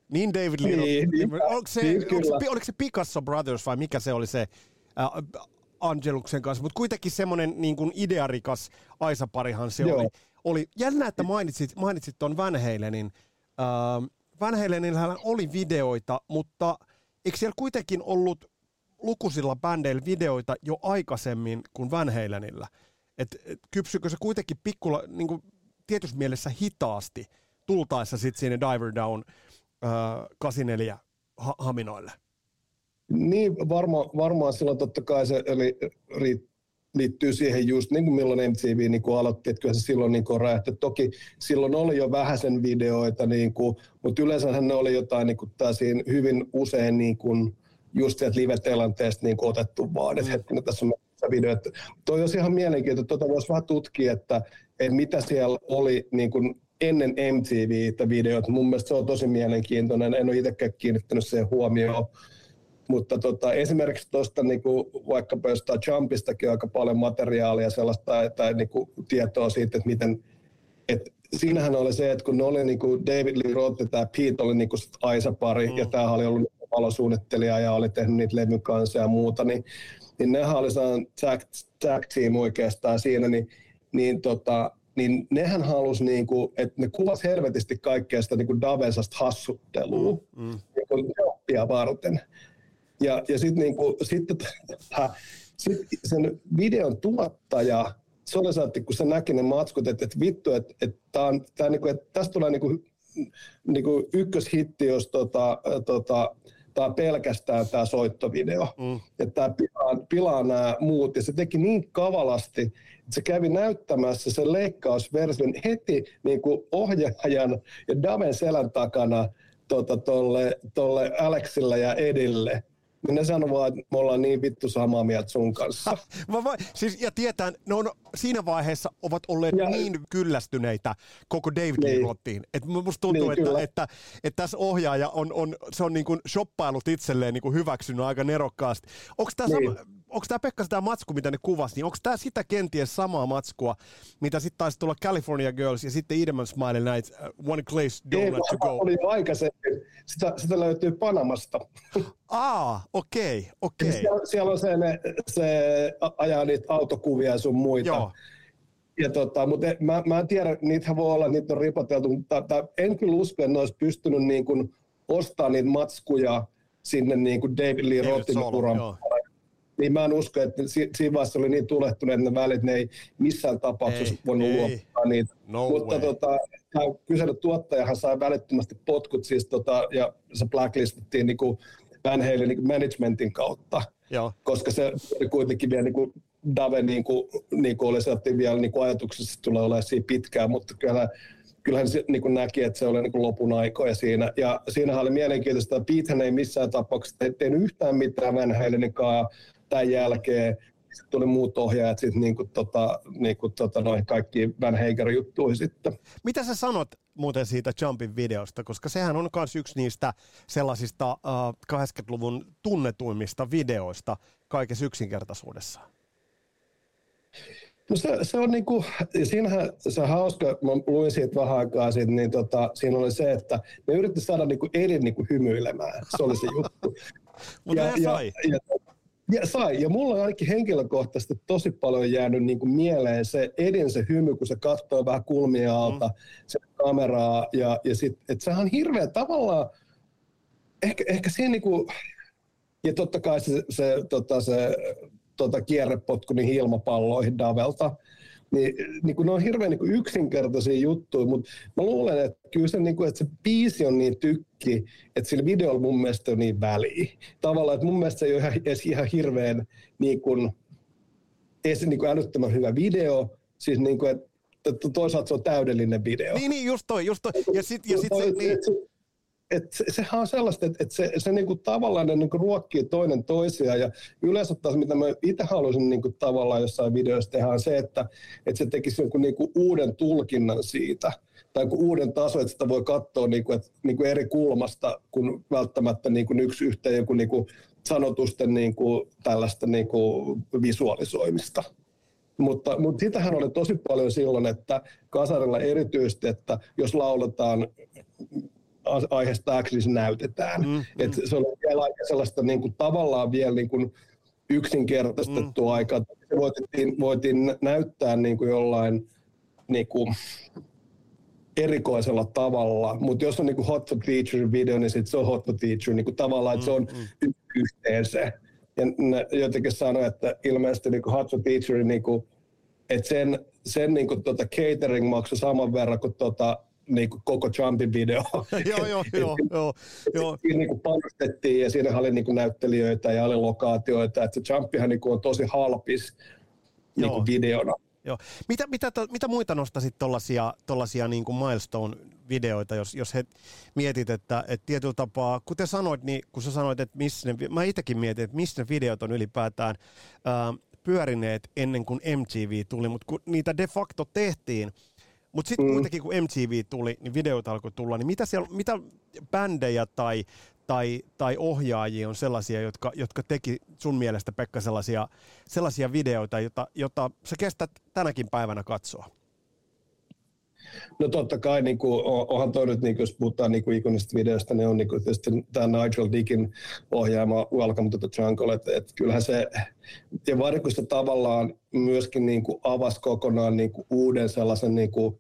Niin David Lee niin, niin, oliko, se, niin, oliko, se, oliko se Picasso Brothers vai mikä se oli se äh, Angeluksen kanssa, mutta kuitenkin semmoinen niin kuin idearikas Aisa-parihan se Joo. oli oli jännä, että mainitsit, mainitsit tuon Van Halenin. Äh, Van Halenilla oli videoita, mutta eikö siellä kuitenkin ollut lukuisilla bändeillä videoita jo aikaisemmin kuin Van Halenilla? Et, et kypsykö se kuitenkin pikkula, niin kuin tietyssä mielessä hitaasti tultaessa sitten sinne Diver Down äh, 84 ha- haminoille? Niin, varma, varmaan silloin totta kai se oli, liittyy siihen just niin kuin milloin MTV niin kuin aloitti, että kyllä se silloin niin kuin räjähti. Toki silloin oli jo vähäisen videoita, niin kuin, mutta yleensä ne oli jotain niin kuin hyvin usein niin kuin, just sieltä live-tilanteesta niin kuin otettu vaan, että mm. hetkinen, tässä on video. Että toi olisi ihan mielenkiintoista, tuota voisi vähän tutkia, että, että mitä siellä oli niin kuin ennen MTV videoita. Mun mielestä se on tosi mielenkiintoinen. En ole itsekään kiinnittänyt siihen huomioon. Mutta tota, esimerkiksi tuosta niinku, vaikkapa jostain Jumpistakin on aika paljon materiaalia sellaista tai, niinku, tietoa siitä, että miten et siinähän oli se, että kun ne oli niin kuin David Lee Roth ja tämä Pete oli niin kuin Aisa-pari, mm. ja tämä oli ollut valosuunnittelija ja oli tehnyt niitä levyn kanssa ja muuta, niin, niin nehän oli sellainen tag, tag team oikeastaan siinä, niin, niin tota, niin nehän halusi, niin kuin, että ne kuvas helvetisti kaikkea sitä niin kuin Davensasta hassuttelua mm, mm. Niin varten. Ja, ja sitten niin kuin, sitten sit sen videon tuottaja, se oli saatti, kun se näki ne matskut, että, että vittu, että, että, tää on, tää niin kuin, että tästä tulee niin kuin, niin kuin ykköshitti, jos tota, tota, tämä pelkästään tämä soittovideo. Mm. Että tämä pilaa, pilaa nämä muut. Ja se teki niin kavalasti, että se kävi näyttämässä sen leikkausversion heti niin kuin ohjaajan ja Daven selän takana tota, tolle, tolle Alexille ja Edille. Niin ne sanoo vaan, että me ollaan niin vittu samaa mieltä sun kanssa. Va, va, siis, ja tietää, ne on siinä vaiheessa ovat olleet ja, niin kyllästyneitä koko David niin. Rottiin. Että musta tuntuu, niin, että, että, että, että, tässä ohjaaja on, on, se on niin kuin shoppailut itselleen niin kuin hyväksynyt aika nerokkaasti. Onko tämä niin. sama, onko tämä Pekka sitä matsku, mitä ne kuvasi, niin onko tämä sitä kenties samaa matskua, mitä sitten taisi tulla California Girls ja sitten Edelman Smile näitä uh, One Glaze Donut to Go? oli aikaisemmin. Sitä, sitä löytyy Panamasta. Aa, okei, okay, okei. Okay. Siellä, siellä, on se, ne, se ajaa niitä autokuvia ja sun muita. Joo. Ja tota, mutta mä, mä en tiedä, niitähän voi olla, niitä on ripoteltu, mutta en kyllä usko, että ne olisi pystynyt niin kuin ostamaan niitä matskuja sinne niin kuin David Lee Rothin uran niin mä en usko, että siinä vaiheessa oli niin tulehtuneet ne välit, ne ei missään tapauksessa ei, voinut ei. luottaa niitä. No Mutta tota, kyseinen tuottajahan sai välittömästi potkut siis tota, ja se blacklistettiin niin kuin Van Halen niin managementin kautta. Joo. Koska se kuitenkin vielä niin kuin Dave niin kuin, niin kuin oli, se otti vielä niin kuin ajatuksessa, että tulee olemaan siinä pitkään, mutta kyllä kyllähän se niin kuin näki, että se oli niin kuin lopun aikoja siinä. Ja siinähän oli mielenkiintoista, että Petehän ei missään tapauksessa tehnyt yhtään mitään Van Haleninkaan tämän jälkeen sitten tuli muut ohjaajat sitten niin kuin, tota, niin kuin, tota, noihin kaikkiin Van Hager juttuihin sitten. Mitä sä sanot muuten siitä Jumpin videosta, koska sehän on myös yksi niistä sellaisista äh, 80-luvun tunnetuimmista videoista kaikessa yksinkertaisuudessa? No se, se on niin kuin, siinähän se hauska, mä luin siitä vähän aikaa sitten, niin tota, siinä oli se, että me yritettiin saada niin kuin Edin niin kuin hymyilemään, se oli se juttu. Mutta ja, sai. Ja, ja, ja sai, ja mulla on ainakin henkilökohtaisesti tosi paljon jäänyt niin kuin mieleen se Edin se hymy, kun se katsoo vähän kulmia alta, mm. se kameraa, ja, ja sit, että sehän on hirveä tavallaan, ehkä, ehkä siinä niin kuin, ja totta kai se, se, tota, se tota, kierrepotku niin ilmapalloihin Davelta, niin, niin kuin ne on hirveän niin kuin yksinkertaisia juttuja, mutta mä luulen, että kyllä se, niin kuin, että se biisi on niin tykki, että sillä videolla mun mielestä on niin väliä. Tavallaan, että mun mielestä se ei ole ihan, edes ihan hirveän niin kuin, edes niin kuin älyttömän hyvä video, siis niin kuin, että toisaalta se on täydellinen video. Niin, niin just toi, just toi. Ja sit, ja sit se, niin et se, sehän on sellaista, että, että se, se niinku tavallaan ne niinku ruokkii toinen toisiaan ja yleensä taas mitä mä itse haluaisin niinku tavallaan jossain videossa tehdä on se, että, että se tekisi jonkun niinku uuden tulkinnan siitä tai uuden taso, että sitä voi katsoa niinku, että, niinku eri kulmasta kuin välttämättä niinku yksi yhteen joku niinku sanotusten niinku tällaista niinku visualisoimista. Mutta, mutta sitähän oli tosi paljon silloin, että kasarilla erityisesti, että jos lauletaan aiheesta X näytetään. Mm, mm. Et se oli vielä aika sellaista niin kuin, tavallaan vielä niin kuin, yksinkertaistettua mm. aikaa. Se voitiin, voitiin näyttää niin kuin jollain niin kuin, erikoisella tavalla, mutta jos on niin kuin Hot for Teacher video, niin sit se on Hot for Teacher niin kuin tavallaan, että se on mm, mm. yhteen se. Ja jotenkin sanoi, että ilmeisesti niin kuin Hot for Teacher, niin kuin, että sen, sen niin kuin, tota catering maksoi saman verran kuin tota, niin kuin koko Trumpin video. joo, joo, joo. joo, joo. Siinä niin kuin panostettiin ja siinä oli niin kuin näyttelijöitä ja oli lokaatioita. Että se Trumpihan niin kuin on tosi halpis niin kuin videona. Joo. Mitä, mitä, to, mitä muita nostasit tuollaisia tollasia niin kuin milestone-videoita, jos, jos he mietit, että, että tietyllä tapaa, kuten sanoit, niin kun sä sanoit, että missä ne, mä itsekin mietin, että missä ne videot on ylipäätään ää, pyörineet ennen kuin MTV tuli, mutta kun niitä de facto tehtiin, mutta sitten mm. kuitenkin kun MTV tuli, niin videoita alkoi tulla, niin mitä, siellä, mitä bändejä tai, tai, tai ohjaajia on sellaisia, jotka, jotka teki sun mielestä Pekka sellaisia, sellaisia videoita, jota, jota sä kestät tänäkin päivänä katsoa? No totta kai, niin kuin, onhan toi nyt, niin kuin, jos puhutaan niin kuin ikonisesta videosta, niin on niin kuin, tietysti tämä Nigel Dickin ohjaama Welcome to the Jungle, että et, kyllähän se, ja se tavallaan myöskin niin kuin avasi kokonaan niin kuin uuden sellaisen niin kuin,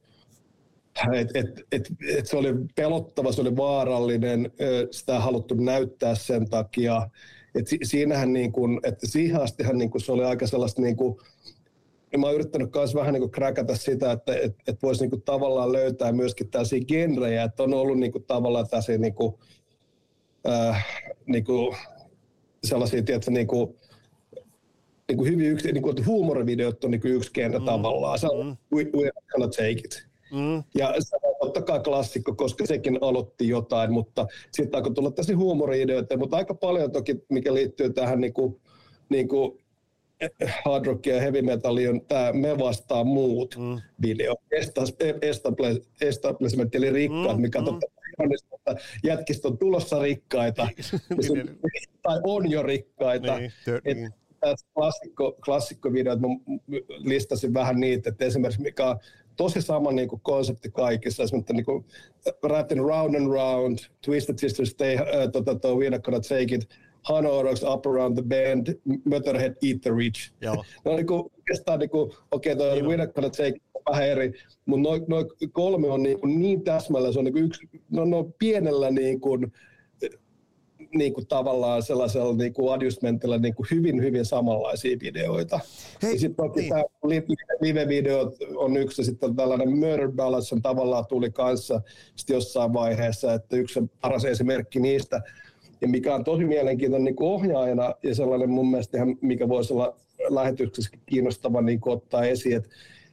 et, et, et, et se oli pelottava, se oli vaarallinen, sitä haluttu näyttää sen takia, et si, siinähän niin kuin, että siihen astihan niin kuin se oli aika sellaista niin kuin, ja mä oon yrittänyt myös vähän niin kräkätä sitä, että et, et voisi niin tavallaan löytää myöskin tällaisia genrejä, että on ollut niin kuin tavallaan tällaisia niin kuin, äh, niin kuin sellaisia, tiedätkö, niin kuin, niin kuin hyvin yksi, niin kuin, huumorivideot on niin kuin yksi genre mm. tavallaan. Se on, mm. we, we gonna take it. Mm. Ja se on totta kai klassikko, koska sekin aloitti jotain, mutta sitten alkoi tulla tässä huumori-ideoita, mutta aika paljon toki, mikä liittyy tähän niin kuin, niin kuin hard rock ja heavy metalli on tämä Me vastaa muut mm. video. Establishment eli rikkaat, mm, mikä mm. totta että jätkistä on tulossa rikkaita, niin. tai on jo rikkaita. Niin, niin. klassikko, klassikkovideot, mä listasin vähän niitä, että esimerkiksi mikä on tosi sama niin kuin konsepti kaikissa, esimerkiksi niin kuin Rattin Round and Round, Twisted Sisters, Stay, uh, tota, to, We're Not Gonna Take It, Hanorocks, Up Around the Bend, Motorhead, Eat the Rich. Joo. ne on niinku, oikeastaan niinku, okei, okay, toi niin. We're Gonna Take vähän eri, mutta noin noi kolme on niinku niin täsmällä, se on niinku yksi, no, no pienellä niinku, niin kuin tavallaan sellaisella niin kuin adjustmentilla niin kuin hyvin, hyvin samanlaisia videoita. Hei, sitten toki niin. tämä live-video on yksi, ja sitten tällainen Murder Ballads on tavallaan tuli kanssa sitten jossain vaiheessa, että yksi paras esimerkki niistä, ja mikä on tosi mielenkiintoinen niin ohjaajana ja sellainen mun mielestä ihan, mikä voisi olla lähetyksessä kiinnostava niin ottaa esiin, että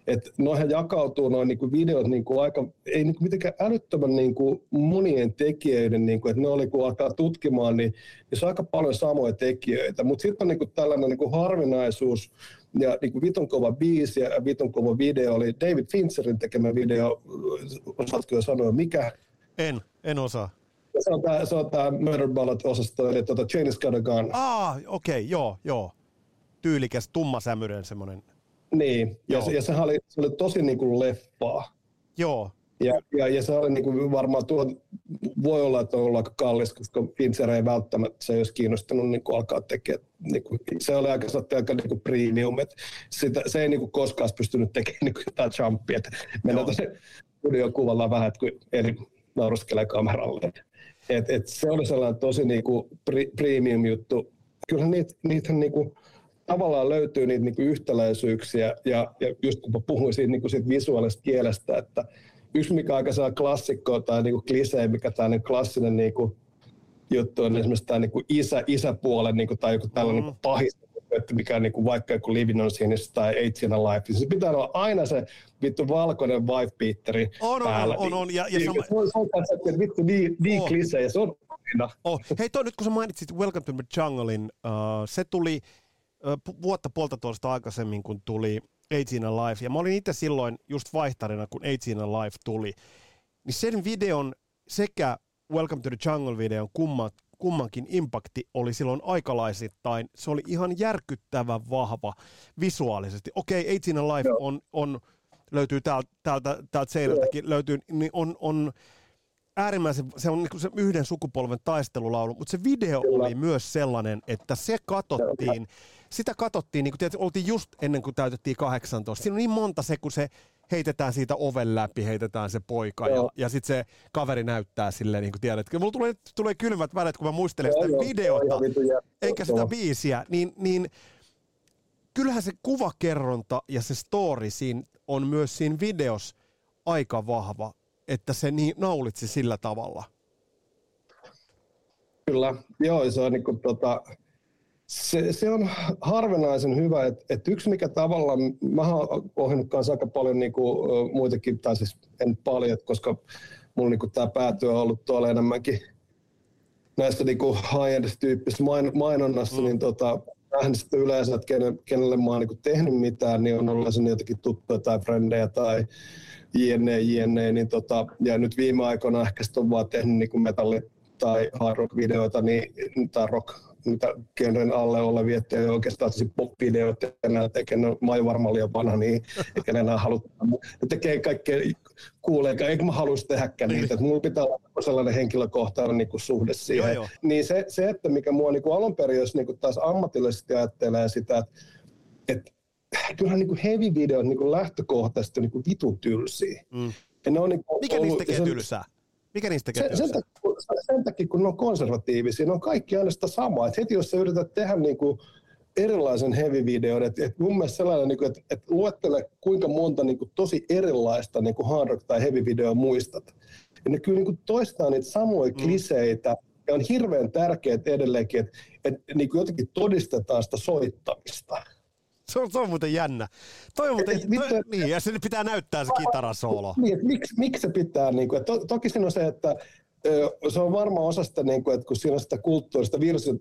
että noihän jakautuu noin niin videot niin kuin aika, ei niin kuin mitenkään älyttömän niin kuin monien tekijöiden, niin kuin, että ne oli kun alkaa tutkimaan, niin, niin se on aika paljon samoja tekijöitä, mutta sitten on niin kuin tällainen niin kuin harvinaisuus, ja niin kuin vitun kova biisi ja vitun kova video oli David Fincherin tekemä video, osaatko jo sanoa mikä? En, en osaa. Se on tämä, se on tämä Murder Ballad-osasto, eli tuota Chinese Got a Gun. Ah, okei, okay, joo, joo. Tyylikäs, tummasämyinen semmoinen. Niin, ja, se, ja sehän oli, se oli tosi niin kuin leffaa. Joo. Ja, ja, ja se oli niin kuin varmaan tuo, voi olla, että on ollut aika kallis, koska Fincher ei välttämättä se olisi kiinnostunut niin kuin alkaa tekemään. Niin kuin, se oli aika, aika niin kuin premium, että sitä, se ei niin kuin koskaan pystynyt tekemään niin kuin jotain jumpia. Mennään tuonne studiokuvalla vähän, että kun eri nauruskelee kameralle. Et, et se oli sellainen tosi niinku pri, premium juttu. Kyllähän niitä, niitä niinku, tavallaan löytyy niitä niinku yhtäläisyyksiä, ja, ja just kun puhuin siitä, niinku siitä visuaalisesta kielestä, että yksi mikä aika saa klassikko tai niinku klisee, mikä tämä klassinen niinku juttu on esimerkiksi tämä niinku isä, isäpuolen niinku, tai joku tällainen mm. niinku pahis että mikä on niin kuin vaikka joku Living on Sinister tai Eight in a Life, niin se pitää olla aina se vittu valkoinen wife beateri on, päällä. On, on, on. Ja, ja niin, se, on, se on, se vittu niin, niin oh. klisee, ja se on aina. Oh. Hei toi nyt kun sä mainitsit Welcome to the Junglein, uh, se tuli uh, vuotta puolta tuosta aikaisemmin, kun tuli Eight in a Life, ja mä olin itse silloin just vaihtarina, kun Eight in a Life tuli, niin sen videon sekä Welcome to the Jungle-videon kummat, kummankin impakti oli silloin aikalaisittain. Se oli ihan järkyttävän vahva visuaalisesti. Okei, okay, Eight in a Life on, on, löytyy täältä, täältä, täältä seinältäkin, löytyy, niin on, on äärimmäisen, se on niin se yhden sukupolven taistelulaulu, mutta se video Kyllä. oli myös sellainen, että se katottiin, sitä katottiin, niin kuin tiedät, oltiin just ennen kuin täytettiin 18. Siinä on niin monta se, kun se heitetään siitä oven läpi, heitetään se poika ja, ja sitten se kaveri näyttää silleen, niin kuin tiedät. Mulla tulee, tulee kylmät välet, kun mä muistelen sitä joo, videota, joo, enkä sitä biisiä, niin, niin kyllähän se kuvakerronta ja se story siinä on myös siinä videos aika vahva, että se niin naulitsi sillä tavalla. Kyllä, joo, se on niin kuin, tota, se, se on harvinaisen hyvä, että, että yksi mikä tavallaan, mä oon ohjannut kanssa aika paljon niin kuin, muitakin, tai siis en paljon, koska mulla niin tämä päätyö on ollut tuolla enemmänkin näistä niin high-end-tyyppisistä main, mainonnassa, mm. niin tota, nähnyt sitten yleensä, että kenelle, kenelle mä oon niin tehnyt mitään, niin on ollut jotenkin tuttuja tai frendejä tai jne, jne, niin tota, ja nyt viime aikoina ehkä sitten on vaan tehnyt niin metalli- tai hard rock-videoita niin, tai rock mitä genren alle olevia, ei oikeastaan siis pop-videoita enää tekee, ne on varmaan liian vanha, niin eikä enää halua. Ne tekee kaikkea kuulee, eikä mä haluaisi tehdäkään niitä, että mulla pitää olla sellainen henkilökohtainen niin kuin suhde siihen. Joo, joo. Niin se, se, että mikä mua niin kuin alun perin, jos niin kuin taas ammatillisesti ajattelee sitä, että, että kyllähän niin kuin heavy-videot niin kuin lähtökohtaisesti niin kuin vitun tylsiä. Mm. ne on niin kuin Mikä ollut, niistä tekee tylsää? Mikä niistä tekee sen, sen, takia, sen takia, kun ne on konservatiivisia, ne on kaikki aina sitä samaa. Et heti jos sä yrität tehdä niin kuin erilaisen heavy-videon, että et mun mielestä sellainen, niin että et luettele kuinka monta niin kuin, tosi erilaista niin kuin hard rock tai heavy-videoa muistat. Ja ne kyllä niin kuin, toistaa niitä samoja mm. kliseitä, ja on hirveän tärkeää edelleenkin, että et, niin kuin jotenkin todistetaan sitä soittamista. Se on, se on muuten jännä. Toi on muuten, et, toi, niin, ja se pitää näyttää se kitarasoolo. Niin, miksi, miksi se pitää, niin kuin, to, toki siinä on se, että se on varmaan osa sitä, niin kuin, että kun siinä on sitä kulttuurista,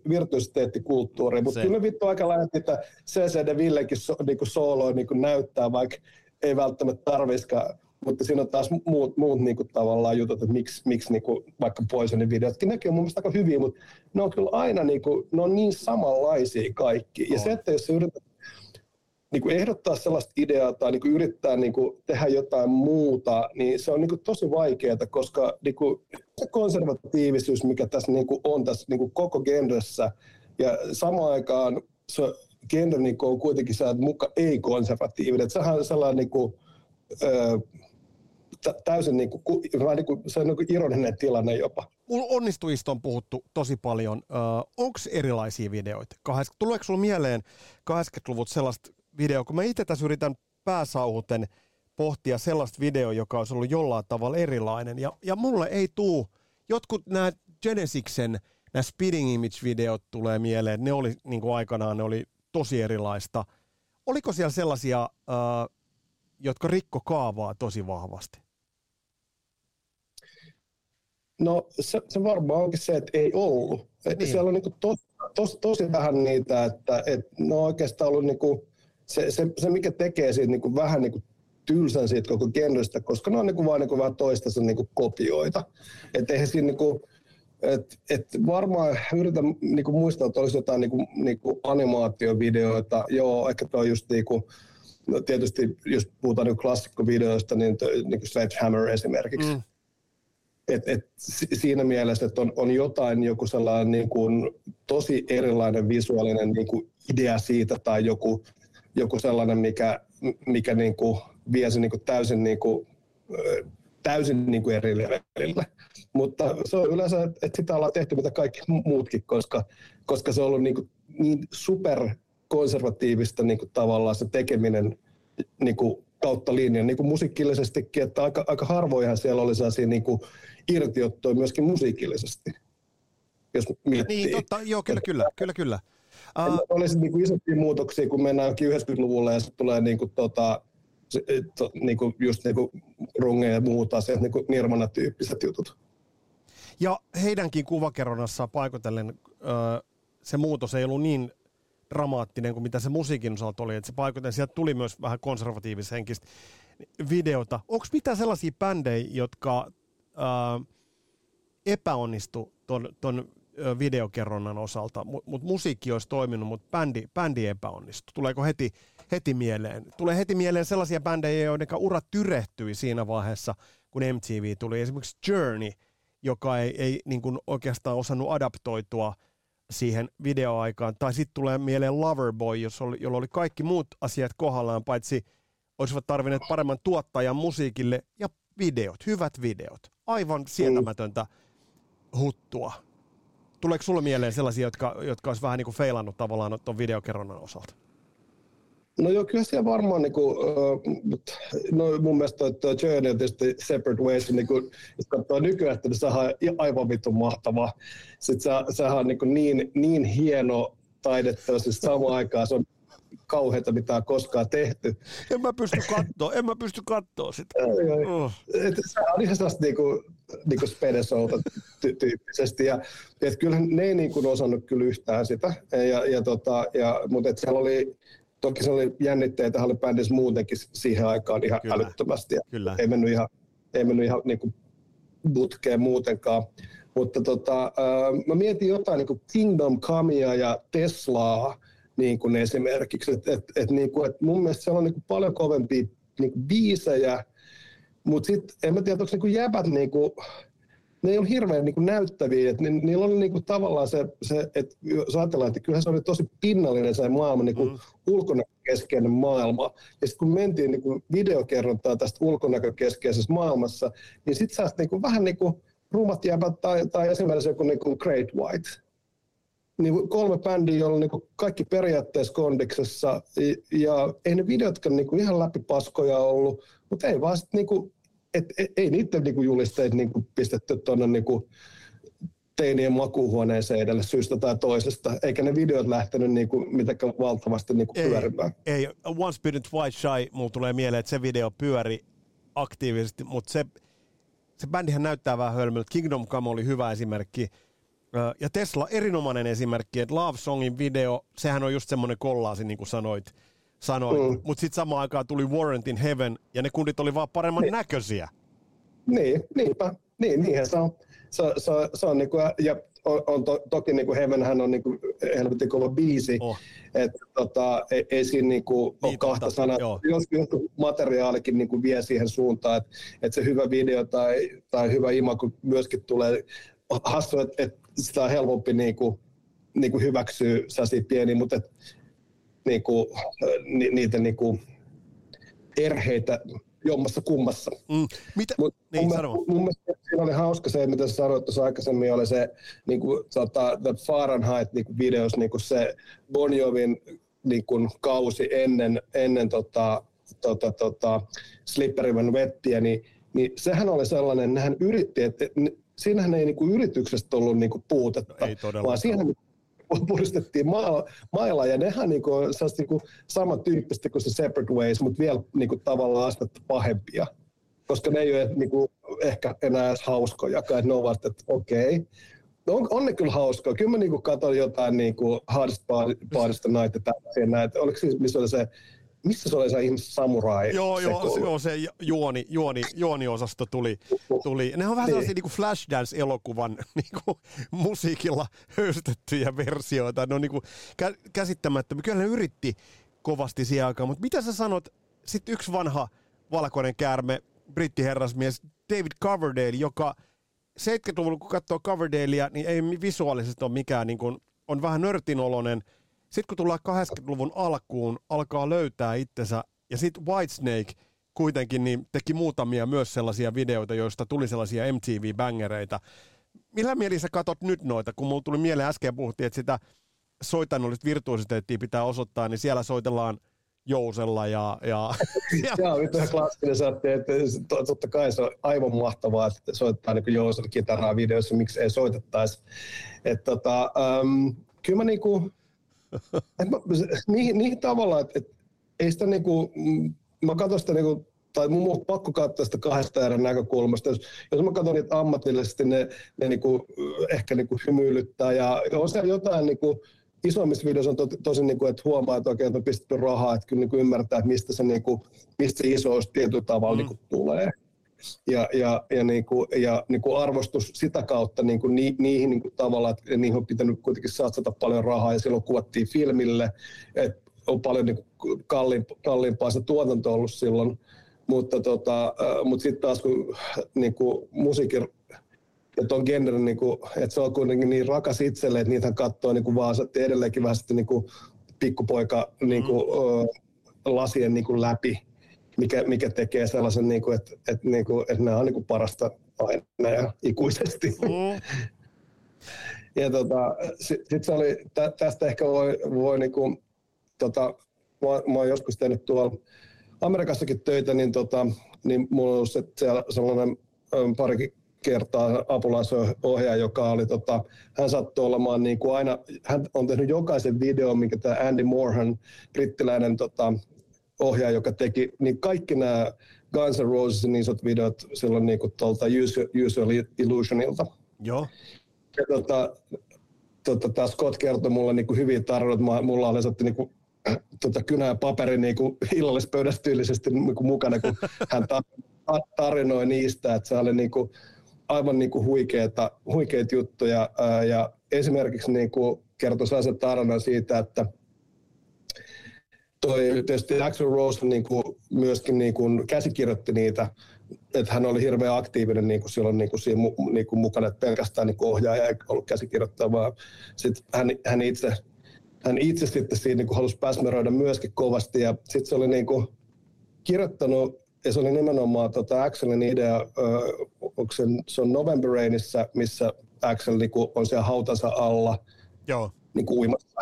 virtuositeettikulttuuria, mutta kyllä vittu aika lähti, että CCD Villekin so, niin kuin sooloa niin kuin näyttää, vaikka ei välttämättä tarviskaan mutta siinä on taas muut, muut niin kuin tavallaan jutut, että miksi, miksi niin kuin vaikka Poisonin videotkin, nekin on mun mielestä aika hyviä, mutta ne on kyllä aina niin, kuin, ne on niin samanlaisia kaikki. Ja se, että jos sä yrität niin kuin ehdottaa sellaista ideaa tai niin kuin yrittää niin kuin tehdä jotain muuta, niin se on niin kuin tosi vaikeaa, koska niin kuin se konservatiivisuus, mikä tässä niin kuin on tässä niin kuin koko genressä, ja samaan aikaan se genre niin on kuitenkin se, että muka ei-konservatiivinen. Että sehän on sellainen niin kuin, ö, täysin niin kuin, niin kuin, se on niin kuin ironinen tilanne jopa. Mulla onnistujista on puhuttu tosi paljon. Onko erilaisia videoita? Tuleeko sinulla mieleen 80-luvut sellaista video, kun mä itse tässä yritän pääsauhuten pohtia sellaista videoa, joka olisi ollut jollain tavalla erilainen. Ja, ja mulle ei tuu, jotkut nämä Genesiksen, nämä Speeding Image-videot tulee mieleen, ne oli niin kuin aikanaan, ne oli tosi erilaista. Oliko siellä sellaisia, äh, jotka rikko kaavaa tosi vahvasti? No se, se varmaan onkin se, että ei ollut. Niin. Siellä on niin tos, tos, tosi vähän niitä, että, että ne on oikeastaan ollut niin kuin, se, se, se, mikä tekee siitä niin kuin vähän niin kuin tylsän siitä koko genrestä, koska ne on niin kuin vaan niin kuin vähän toistensa niin kuin kopioita. Että eihän siinä niin kuin, et, et varmaan yritän niin kuin muistaa, että olisi jotain niin kuin, niin kuin animaatiovideoita. Joo, ehkä tuo just niin kuin, no tietysti jos puhutaan niin klassikkovideoista, niin, niin kuin Sledgehammer esimerkiksi. Mm. Et, et, siinä mielessä, että on, on jotain, joku sellainen niin kuin, tosi erilainen visuaalinen niin kuin idea siitä tai joku joku sellainen, mikä, mikä niin kuin vie sen niin kuin täysin, niin kuin, täysin niin kuin eri levelille. Mutta se on yleensä, että sitä ollaan tehty mitä kaikki muutkin, koska, koska se on ollut niin, kuin niin super konservatiivista niin kuin tavallaan se tekeminen niin kuin kautta linjan, niin kuin musiikillisestikin, että aika, aika harvoinhan siellä oli sellaisia niin kuin irtiottoja myöskin musiikillisesti, jos miettii. Niin, totta, joo, kyllä, kyllä, kyllä, kyllä. Uh, olisi niin kuin isompia muutoksia, kun mennään 90-luvulle ja sitten tulee niin kuin, tota, to, niin kuin just niin kuin ja muut asiat, niin kuin Nirvana-tyyppiset jutut. Ja heidänkin kuvakerronnassa paikotellen se muutos ei ollut niin dramaattinen kuin mitä se musiikin osalta oli. Että se paikotellen sieltä tuli myös vähän konservatiivishenkistä videota. Onko mitään sellaisia bändejä, jotka ää, epäonnistu ton, ton videokerronnan osalta, mutta musiikki olisi toiminut, mutta bändi, bändi epäonnistui. Tuleeko heti, heti mieleen? Tulee heti mieleen sellaisia bändejä, joiden ura tyrehtyi siinä vaiheessa, kun MTV tuli. Esimerkiksi Journey, joka ei, ei niin kuin oikeastaan osannut adaptoitua siihen videoaikaan. Tai sitten tulee mieleen Loverboy, jolla oli kaikki muut asiat kohdallaan, paitsi olisivat tarvinneet paremman tuottajan musiikille ja videot, hyvät videot. Aivan sietämätöntä huttua. Tuleeko sulle mieleen sellaisia, jotka, jotka olisi vähän niin kuin feilannut tavallaan tuon videokerronnan osalta? No joo, kyllä siellä varmaan, niin kuin, no mun mielestä toi, toi Journey on tietysti Separate Ways, niin kuin, jos katsoo nykyään, niin sehän on aivan vittu mahtava. Sitten se, sehän on niin, kuin niin, niin hieno taidetta, siis samaan aikaan se on kauheita, mitä on koskaan tehty. En mä pysty katsoa, en mä pysty katsoa sitä. Oh. Se on ihan sellaista niinku, niinku spedesolta ty- tyyppisesti. Ja, et kyllähän ne ei niinku osannut kyllä yhtään sitä. Ja, ja tota, ja, mutta et siellä oli, toki se oli jännitteitä, oli bändissä muutenkin siihen aikaan ihan kyllä. älyttömästi. Ja kyllä. Ei mennyt ihan, ei mennyt ihan niinku butkeen muutenkaan. Mutta tota, äh, mä mietin jotain niin kuin Kingdom Comea ja Teslaa niin kuin esimerkiksi. Et, et, et, niin kuin, et mun mielestä siellä on niin kuin paljon kovempia niin kuin biisejä, mutta sitten en mä tiedä, onko niin kuin jäbät niin kuin, ne ei ole hirveän niin kuin näyttäviä, että ni, niillä on niin kuin tavallaan se, se että jos ajatellaan, että kyllähän se oli tosi pinnallinen se maailma, niin kuin mm. ulkonäkökeskeinen maailma. Ja sitten kun mentiin niin kuin videokerrontaa tästä ulkonäkökeskeisessä maailmassa, niin sitten sä niin kuin vähän niin kuin rumat jäbät tai, tai esimerkiksi joku niin kuin Great White. Niin kolme bändiä, joilla niin kaikki periaatteessa kondiksessa, ja ei ne videotkaan niin ihan läpipaskoja ollut, mutta ei vaan sitten niin kuin et, et, ei niiden niinku julisteet niinku pistetty tuonne niinku teinien makuuhuoneeseen edelle syystä tai toisesta, eikä ne videot lähtenyt niinku mitenkään valtavasti niinku ei, pyörimään. Ei, Once Bitten Twice Shy, mulla tulee mieleen, että se video pyöri aktiivisesti, mutta se, se bändihän näyttää vähän hölmöltä. Kingdom Come oli hyvä esimerkki. Ja Tesla erinomainen esimerkki, että Love Songin video, sehän on just semmoinen kollaasi, niin kuin sanoit sanoi. Mm. Mutta sitten samaan aikaan tuli Warrantin Heaven, ja ne kundit oli vaan paremman niin. näköisiä. Niin, niinpä. Niin, niinhän se on. Se, se, se on niinku, ja on, on to, toki niinku Heavenhän on niinku helvetin kova biisi, oh. että tota, ei, ei siinä niinku niin, ole kahta sanaa. Jos joku materiaalikin niinku vie siihen suuntaan, että et se hyvä video tai, tai hyvä imago myöskin tulee hassu, että et sitä on helpompi niinku, niinku hyväksyä sellaisia pieniä, mutta et, niinku, ni, niitä niinku erheitä jommassa kummassa. Mm. Mitä? Mut niin, mun, sano. mun mielestä siinä oli hauska se, mitä sä sanoit tuossa aikaisemmin, oli se niin kuin, tota, The Fahrenheit niin kuin videos, niin kuin se Bon Jovin niin kuin, kausi ennen, ennen tota, tota, tota, Slippery When Wettiä, niin, niin sehän oli sellainen, nehän yritti, että siinähän ei niin kuin, yrityksestä ollut niin kuin, puutetta, ei vaan siihen puristettiin mailla, mailla ja nehän niinku, niinku samantyyppistä kuin se Separate Ways, mutta vielä niinku, tavallaan astetta pahempia, koska ne ei ole niinku, ehkä enää edes hauskoja, ne ovat, että okei, okay. No on, on ne kyllä hauskaa. Kyllä mä niinku katson jotain niinku Hardest Partysta Night ja että oliko siis, missä oli se missä se oli se ihmis samurai? Joo, joo, joo, se juoni, juoni, juoniosasto tuli. tuli. Ne on vähän niin. sellaisia niin Flashdance-elokuvan niin kuin, musiikilla höystettyjä versioita. Ne on niin kuin, kä- käsittämättömiä. Kyllä ne yritti kovasti siihen aikaan, mutta mitä sä sanot, sitten yksi vanha valkoinen käärme, brittiherrasmies David Coverdale, joka 70-luvulla, kun katsoo Coverdalea, niin ei visuaalisesti ole mikään, niin kuin, on vähän nörtinoloinen – sitten kun tullaan 80-luvun alkuun, alkaa löytää itsensä, ja sitten Whitesnake kuitenkin niin teki muutamia myös sellaisia videoita, joista tuli sellaisia MTV-bängereitä. Millä mieli sä katot nyt noita, kun mulla tuli mieleen äsken puhuttiin, että sitä soitanollista virtuositeettia pitää osoittaa, niin siellä soitellaan jousella ja... ja, ja... Joo, nyt ihan klassinen saatti, että totta kai se on aivan mahtavaa, että soittaa niin jousella kitaraa videossa, miksi ei soitettaisi. Että tota, um, kyllä mä niinku, mä, niihin, niihin tavallaan, että et, ei sitä niinku, mä katson sitä niinku, tai mun on pakko katsoa sitä kahdesta eri näkökulmasta. Jos, jos mä katson niitä ammatillisesti, ne, ne niinku, ehkä niinku hymyilyttää ja on siellä jotain niinku, isommissa videoissa on to, tosi, niin kuin, että huomaa, että oikein on pistetty rahaa, että kyllä niin kuin ymmärtää, että mistä se, niin kuin, mistä se isous tietyllä tavalla mm. niin kuin, tulee ja, ja, ja, niin kuin, ja niin kuin arvostus sitä kautta niin kuin ni, niihin niin kuin tavallaan, että niihin on pitänyt kuitenkin satsata paljon rahaa ja silloin kuvattiin filmille, että on paljon niin kuin kalliimpaa, kalliimpaa se tuotanto ollut silloin, mutta, tota, äh, mutta sitten taas kun niin kuin musiikin ja tuon genren, niin kuin, että se on kuitenkin niin rakas itselle, että niitä katsoo niin kuin vaan edelleenkin vähän sitten niin kuin pikkupoika niin kuin, mm. lasien niin kuin läpi mikä, mikä tekee sellaisen, niin kuin, että, että, niin kuin, että nämä on niin kuin parasta aina ja ikuisesti. Mm. ja tota, sitten sit se oli, tä, tästä ehkä voi, voi niin kuin, tota, mä, mä oon joskus tehnyt tuolla Amerikassakin töitä, niin, tota, niin mulla on ollut se, siellä sellainen parikin kertaa apulaisohjaaja, joka oli, tota, hän sattui olemaan niin kuin aina, hän on tehnyt jokaisen videon, minkä tämä Andy Moorhan, brittiläinen tota, ohjaaja, joka teki, niin kaikki nämä Guns N' Roses niin isot videot silloin niin kuin tuolta Usual Illusionilta. Joo. Ja tota, tota, tämä Scott kertoi mulle niin kuin hyviä tarinoita. Mulla oli sitten niin kuin, tota, kynä ja paperi niin kuin illallispöydässä tyylisesti niin kuin mukana, kun hän tarinoi niistä, että se oli niin kuin, aivan niin kuin huikeita, huikeita juttuja. Ää, ja esimerkiksi niin kuin kertoi sellaisen tarinan siitä, että toi tietysti Axel Rose niin kuin myöskin niin kuin käsikirjoitti niitä, että hän oli hirveän aktiivinen niin kuin silloin niin kuin siinä niin kuin mukana, että pelkästään niin kuin ohjaaja ei ollut käsikirjoittaja, vaan sitten hän, hän itse hän itse sitten siinä niin halusi päsmeröidä myöskin kovasti ja sitten se oli niin kuin kirjoittanut ja se oli nimenomaan tota Axelin idea, onko se, se on November Rainissa, missä Axel niin kuin on siellä hautansa alla Joo. Niin kuin uimassa.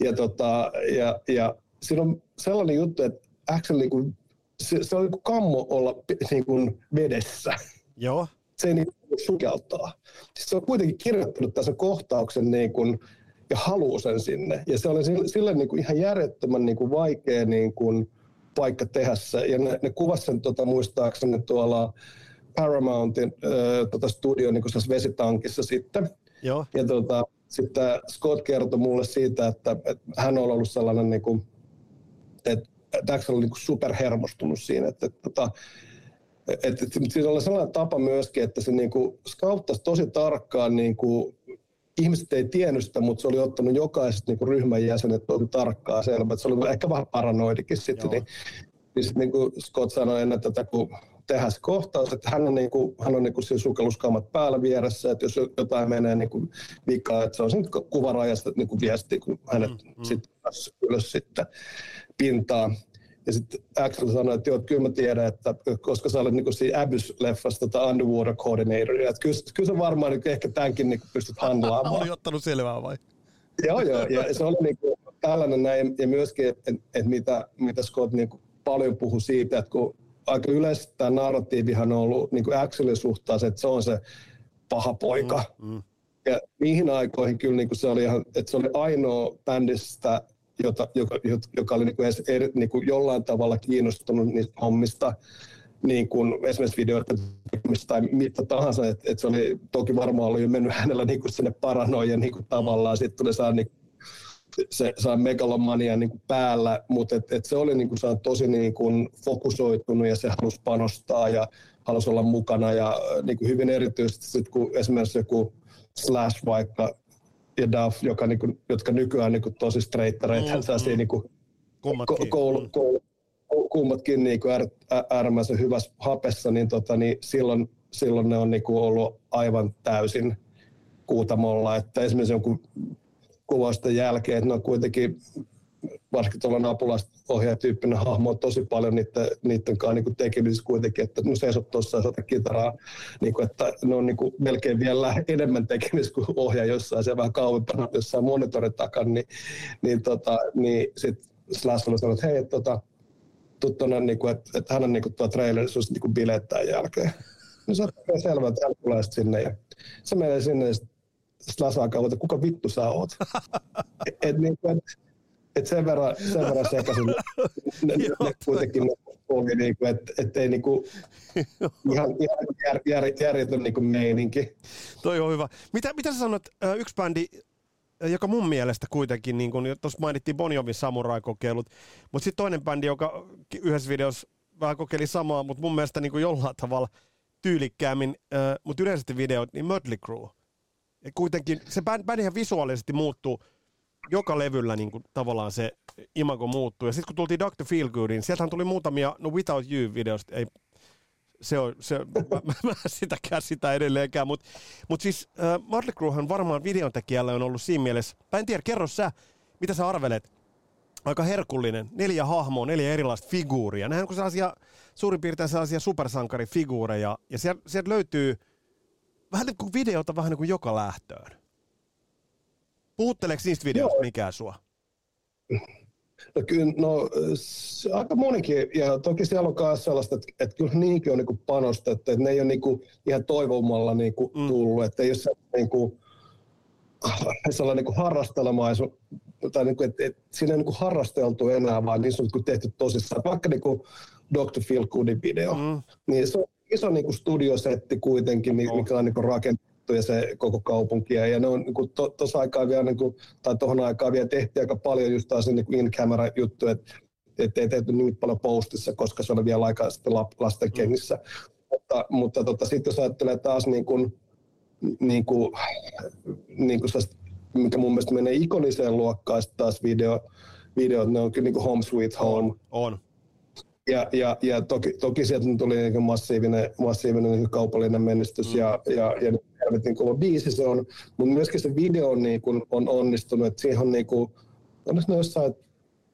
Ja, tota, ja, ja siinä on sellainen juttu, että Axel niin kuin, se, se on niin kuin kammo olla niin kuin vedessä. Joo. Se ei niin kuin sukeltaa. Siis se on kuitenkin kirjoittanut tässä kohtauksen niin kuin, ja haluaa sen sinne. Ja se oli sille niin kuin ihan järjettömän niin kuin vaikea niin kuin paikka tehdä se. Ja ne, ne kuvasi sen tota, muistaakseni tuolla Paramountin äh, tota studio niin kuin vesitankissa sitten. Joo. Ja tota, sitten Scott kertoi mulle siitä, että, että hän on ollut sellainen, niin kuin, että Dax oli niin kuin superhermostunut siinä, että, että, että että, että siinä oli sellainen tapa myöskin, että se niin kuin skauttasi tosi tarkkaan niin kuin ihmiset ei tiennyt sitä, mutta se oli ottanut jokaisesta niin ryhmän jäsenet tosi tarkkaa selvä. Se oli ehkä vähän paranoidikin sitten. Niin, niin, niin kuin Scott sanoi ennen tätä, kun tehdään se kohtaus, että hän on, niin kuin, hän on niin kuin siis sukelluskaamat päällä vieressä, että jos jotain menee niin kuin vikaa, että se on sen kuvarajasta niin kuin viesti, kun hänet mm, mm. sitten ylös sitten pintaan. Ja sitten Axel sanoi, että joo, että kyllä mä tiedän, että koska sä olet niin siinä Abyss-leffassa tota Underwater Coordinator, että kyllä, kyllä sä varmaan niin ehkä tämänkin niin pystyt handlaamaan. Oli ottanut selvää vai? joo, joo, ja se oli niin kuin tällainen näin, ja myöskin, että, että mitä, mitä Scott niin kuin paljon puhui siitä, että kun aika yleisesti tämä narratiivihan on ollut niin kuin Axelin suhtaan että se on se paha poika. Mm, mm. Ja niihin aikoihin kyllä niin kuin se oli ihan, että se oli ainoa bändistä, jota, joka, joka oli niin kuin edes, eri, niin kuin jollain tavalla kiinnostunut niistä hommista, niin kuin esimerkiksi videoita tai mitä tahansa, että, että se oli toki varmaan ollut jo mennyt hänellä niin kuin sinne paranoja niin kuin tavallaan, sitten tuli saa niin se saa megalomania niin kuin päällä, mutta et, et se oli niin kuin, tosi niin kuin fokusoitunut ja se halusi panostaa ja halusi olla mukana. Ja niin kuin hyvin erityisesti sit, kun esimerkiksi joku Slash vaikka ja Duff, joka, niin kuin, jotka nykyään niin kuin, tosi streittareita, mm, mm. niin kuin, kummatkin, koulu, mm. koulu, kummatkin niin kuin äärimmäisen hyvässä hapessa, niin, tota, niin silloin, silloin ne on niin kuin, ollut aivan täysin kuutamolla. Että esimerkiksi jonkun kuvausten jälkeen, että ne on kuitenkin varsinkin tuolla apulaisohjaajatyyppinen hahmo on tosi paljon niiden, niiden kanssa niin tekemisissä kuitenkin, että no seisot tuossa ja soita kitaraa, niin kuin, että ne on niin kuin melkein vielä enemmän tekemistä kuin ohjaa jossain siellä vähän kauempana jossain monitorin takana, niin, niin, tota, niin sitten Slash sanoi, että hei, tota, tuttuna, niin kuin, että, että hän on niin kuin tuo trailerissa niin kuin bilettää jälkeen. No se on selvä, että hän tulee sinne ja se menee sinne ja Slash alkaa, että kuka vittu sä oot. et, niin kuin, et, et sen verran, sen verran sekaisin ne, ne, ne kuitenkin oli, niin kuin, että et ei niin kuin, ihan, ihan jär, jär, järjetön niin kuin meininki. Toi on hyvä. Mitä, mitä sä sanot, yksi bändi, joka mun mielestä kuitenkin, niin kuin tuossa mainittiin Bonjovin Samurai-kokeilut, mutta sitten toinen bändi, joka yhdessä videossa vähän kokeili samaa, mutta mun mielestä niin kuin jollain tavalla tyylikkäämmin, mutta yleisesti videot, niin Mötley Crue. Ja kuitenkin se bändihän visuaalisesti muuttuu joka levyllä niin kuin, tavallaan se imago muuttuu. Ja sitten kun tultiin Dr. Feelgoodin, sieltähän tuli muutamia, no Without You-videosta, ei, se on, se, mä, mä, mä sitä käsitä edelleenkään, mutta mut siis äh, Motley Cruehan varmaan videontekijällä on ollut siinä mielessä, mä en tiedä, kerro sä, mitä sä arvelet, aika herkullinen, neljä hahmoa, neljä erilaista figuuria. Nähän on sellaisia, suurin piirtein sellaisia supersankarifiguureja, ja sieltä sielt löytyy vähän niin kuin videota vähän niin kuin joka lähtöön. Puhutteleeko niistä videoista Joo. mikään sua? No kyllä, no aika monikin, ja toki siellä on myös sellaista, että, että kyllä niinkin on niin panostettu, että ne ei ole niin kuin ihan toivomalla niin kuin mm. tullut, että ei ole se, niin kuin, sellainen niin harrastelemaisuus, tai niin kuin, että, että siinä ei niin kuin harrasteltu enää, vaan niin on tehty tosissaan. Vaikka niin kuin Dr. Phil Goodin video, mm. niin se on iso niin kuin studiosetti kuitenkin, mikä on niin kuin rakennettu ja se koko kaupunki. Ja ne on niin tuossa to, aikaa vielä, niin kuin, tai tuohon aikaan vielä tehtiin aika paljon just taas niin in-camera juttu, että et ei tehty niin paljon postissa, koska se oli vielä aika sitten lasten mm. kengissä. mutta, mutta tota, sitten jos ajattelee taas niin kuin, niin kuin, niin kuin mikä mun mielestä menee ikoniseen luokkaan taas video, videot, ne on kyllä niin kuin Home Sweet Home. On. Ja, ja, ja toki, toki sieltä tuli niin massiivinen, massiivinen niin kaupallinen menestys mm. ja, ja, ja helvetin kova biisi se on, mutta myöskin se video niin kuin on onnistunut, että siihen on niin kuin, on jossain,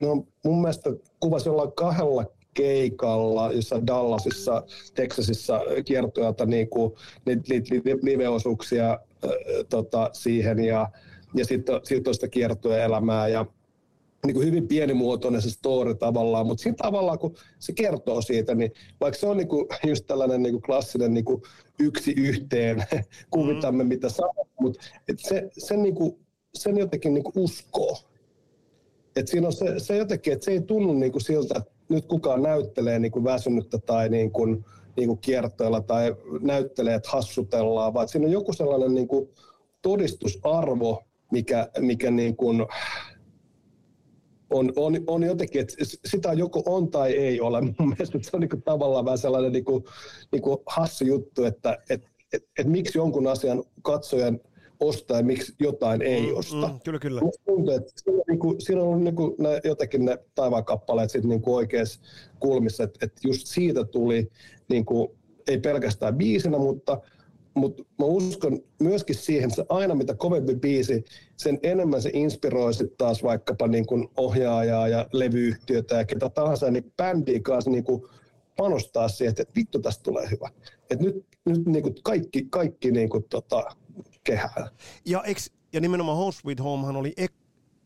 no mun mielestä kuvasi jollain kahdella keikalla jossain Dallasissa, Texasissa kiertueelta niin kuin, niitä, niitä live-osuuksia äh, tota, siihen ja, ja sitten sit on sitä kiertueelämää ja niin kuin hyvin pienimuotoinen se story tavallaan, mutta siinä tavallaan kun se kertoo siitä, niin vaikka se on niin kuin just tällainen niin kuin klassinen niin kuin yksi yhteen, kuvitamme mm. mitä saa, mutta et se, se niin kuin, sen jotenkin niin kuin uskoo. Et siinä on se, se jotenkin, että se ei tunnu niin kuin siltä, että nyt kukaan näyttelee niin kuin väsynyttä tai niin kuin, niin kuin kiertoilla tai näyttelee, että hassutellaan, vaan siinä on joku sellainen niin kuin todistusarvo, mikä, mikä niin kuin, on, on, on jotenkin, että sitä joko on tai ei ole. Mun mielestä se on niin kuin tavallaan vähän sellainen niin kuin, niin kuin hassu juttu, että et, et, et miksi jonkun asian katsojan ostaa ja miksi jotain ei mm, osta. Mm, kyllä, kyllä. Tuntuu, että siinä, niin kuin, siinä on niin kuin ne, jotenkin ne taivaankappaleet sit niin kuin oikeassa kulmissa, että, että just siitä tuli niin kuin, ei pelkästään biisinä, mutta – mutta mä uskon myöskin siihen, että aina mitä kovempi biisi, sen enemmän se inspiroi sit taas vaikkapa niin kuin ohjaajaa ja levyyhtiötä ja ketä tahansa, niin bändiin kanssa niin panostaa siihen, että vittu tästä tulee hyvä. Et nyt nyt niin kuin kaikki, kaikki niin kuin tota, kehää. Ja, eks, ja nimenomaan Home Sweet Homehan oli ek,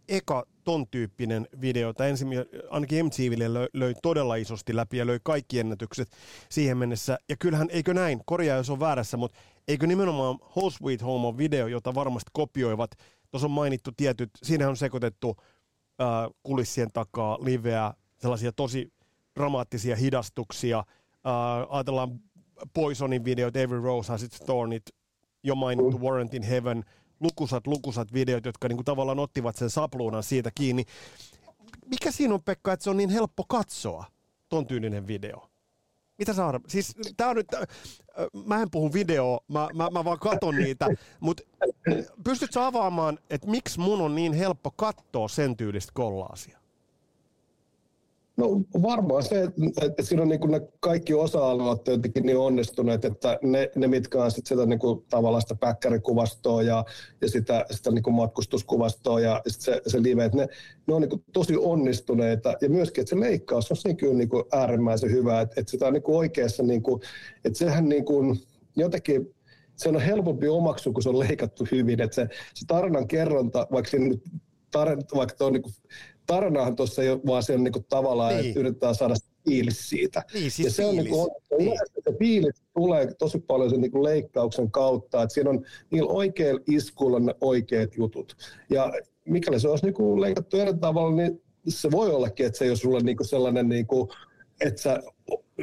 eka ton tyyppinen video, tai ensin ainakin MTVlle löi, löi todella isosti läpi ja löi kaikki ennätykset siihen mennessä. Ja kyllähän, eikö näin, korjaa jos on väärässä, mutta eikö nimenomaan Whole Sweet Home on video, jota varmasti kopioivat, tuossa on mainittu tietyt, siinä on sekoitettu äh, kulissien takaa liveä, sellaisia tosi dramaattisia hidastuksia. Äh, ajatellaan Poisonin videot, Every Rose Has Its Thornit, jo mainittu mm. Warrant in Heaven, lukusat, lukusat videot, jotka niin kuin tavallaan ottivat sen sapluunan siitä kiinni. Mikä siinä on, Pekka, että se on niin helppo katsoa, ton tyylinen video? Mitä sä arv... Siis tää on nyt, äh, mä en puhu video, mä, mä, mä vaan katon niitä, mutta pystytkö avaamaan, että miksi mun on niin helppo katsoa sen tyylistä kollaasia? No varmaan se, että siinä on niin kuin ne kaikki osa-alueet jotenkin niin onnistuneet, että ne, ne mitkä on sitten sitä niin kuin tavallaan sitä päkkärikuvastoa ja, ja sitä, sitä niin kuin matkustuskuvastoa ja sit se, se live, että ne, ne on niin kuin tosi onnistuneita ja myöskin, että se leikkaus on siinä kyllä niin kuin äärimmäisen hyvä, että, että sitä on niin kuin oikeassa, niin kuin, että sehän niin kuin jotenkin se on helpompi omaksua, kun se on leikattu hyvin. Että se, se tarinan kerronta, vaikka, nyt, tarin, vaikka on niin tarinahan tuossa ei ole vaan se on niin kuin tavallaan, niin. että yritetään saada fiilis siitä. Niin, siis ja se fiilis. on niin kuin, niin. se fiilis tulee tosi paljon sen niin kuin leikkauksen kautta, että siinä on niillä oikeilla iskuilla ne oikeat jutut. Ja mikäli se olisi niin kuin leikattu eri tavalla, niin se voi ollakin, että se ei ole sulle niin kuin sellainen, niin kuin, että sä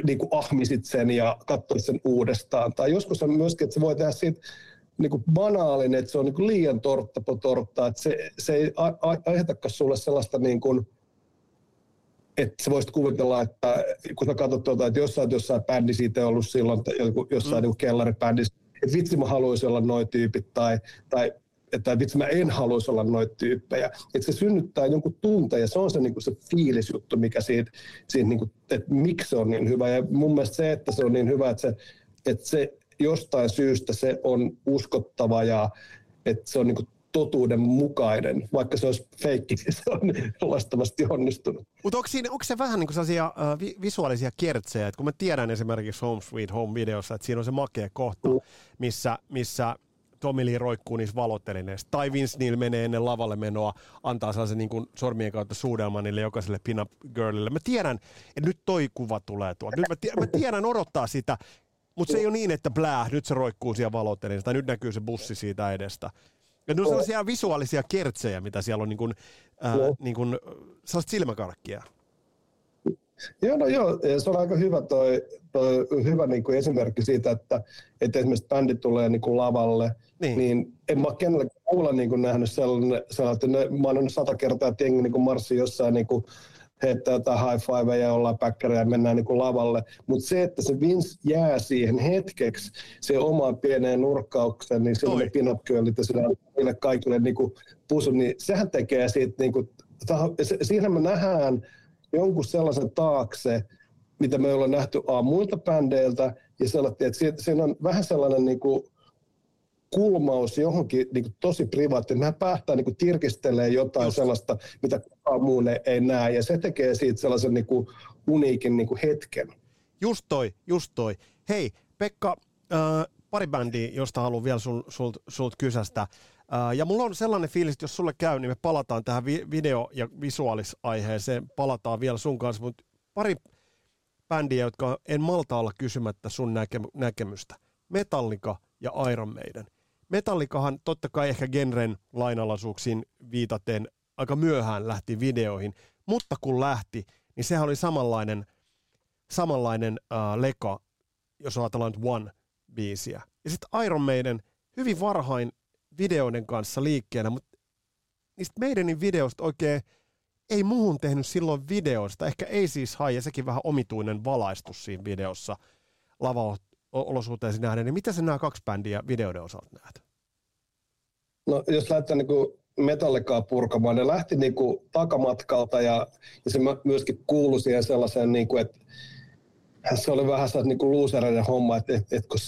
niin kuin ahmisit sen ja katsoit sen uudestaan. Tai joskus on myöskin, että se voi tehdä siitä niin kuin banaalinen, että se on niin kuin liian tortta po tortta, että se, se ei aiheuttakaan sulle sellaista niin kuin, että sä voisit kuvitella, että kun sä katsot tuota, että jossain, jossain bändi siitä on ollut silloin, jossain mm. niin kellaribändissä, että vitsi mä haluaisin olla noin tyypit tai, tai että vitsi mä en haluaisi olla noita tyyppejä. Että se synnyttää jonkun tunteen ja se on se, niin kuin se fiilisjuttu, mikä siitä, siitä niin kuin, että miksi se on niin hyvä. Ja mun mielestä se, että se on niin hyvä, että se, että se jostain syystä se on uskottava ja että se on niin totuuden mukainen, vaikka se olisi feikki, niin se on loistavasti onnistunut. Mutta onko, onko se vähän niin kuin sellaisia vi- visuaalisia kertsejä, että kun mä tiedän esimerkiksi Home Sweet Home-videossa, että siinä on se makea kohta, mm. missä, missä Tommy Lee roikkuu niissä valotelineissa, tai Vince Neil menee ennen lavalle menoa, antaa sellaisen niin kuin sormien kautta suudelman niille jokaiselle pin-up girlille. Mä tiedän, että nyt toi kuva tulee tuolta. Nyt mä, tiedän, mä tiedän odottaa sitä, mutta se ei ole niin, että blää, nyt se roikkuu siellä valotelissa, tai nyt näkyy se bussi siitä edestä. Ja ne on sellaisia visuaalisia kertsejä, mitä siellä on niin kuin, äh, niin kuin, sellaista silmäkarkkia. Joo, no joo, se on aika hyvä, toi, toi hyvä niin kuin esimerkki siitä, että, että esimerkiksi bändi tulee niin kuin lavalle, niin. niin en mä kenellekään kuulla niin kuin nähnyt sellainen, sellainen että ne, mä oon sata kertaa, että jengi niin kuin marssi jossain niin kuin heittää jotain high five ja ollaan päkkäriä ja mennään niin kuin lavalle. Mutta se, että se Vince jää siihen hetkeksi se omaan pieneen nurkkaukseen, niin silloin ne pin-up ja sillä kaikille niin kuin pusu, niin sehän tekee siitä, niin kuin, siinä me nähdään jonkun sellaisen taakse, mitä me ollaan nähty A muilta bändeiltä, ja sellainen, että siinä on vähän sellainen niin kuin, kulmaus johonkin niin kuin tosi privaattiin. Mehän päättää niin tirkistelee jotain Just. sellaista, mitä kukaan muu ei näe, ja se tekee siitä sellaisen niin kuin uniikin niin kuin hetken. Just toi, just toi. Hei, Pekka, äh, pari bändiä, josta haluan vielä sul, sul, sulta kysästä. Äh, ja mulla on sellainen fiilis, että jos sulle käy, niin me palataan tähän vi- video- ja visuaalisaiheeseen, palataan vielä sun kanssa, mutta pari bändiä, jotka en malta olla kysymättä sun näke- näkemystä. Metallica ja Iron Maiden. Metallikahan totta kai ehkä genren lainalaisuuksiin viitaten aika myöhään lähti videoihin, mutta kun lähti, niin sehän oli samanlainen, samanlainen uh, leka, jos ajatellaan nyt One-biisiä. Ja sitten Iron Maiden hyvin varhain videoiden kanssa liikkeenä, mutta niistä Maidenin videosta oikein ei muuhun tehnyt silloin videoista. Ehkä ei siis hai, ja sekin vähän omituinen valaistus siinä videossa lavaolosuhteisiin nähden. Niin mitä sä nämä kaksi bändiä videoiden osalta näet? No jos lähtee niin kuin metallikaa purkamaan, ne lähti niin kuin takamatkalta ja, ja se myöskin kuului siihen sellaiseen, niin kuin, että se oli vähän sellainen niin luusereiden homma, että, että, että kun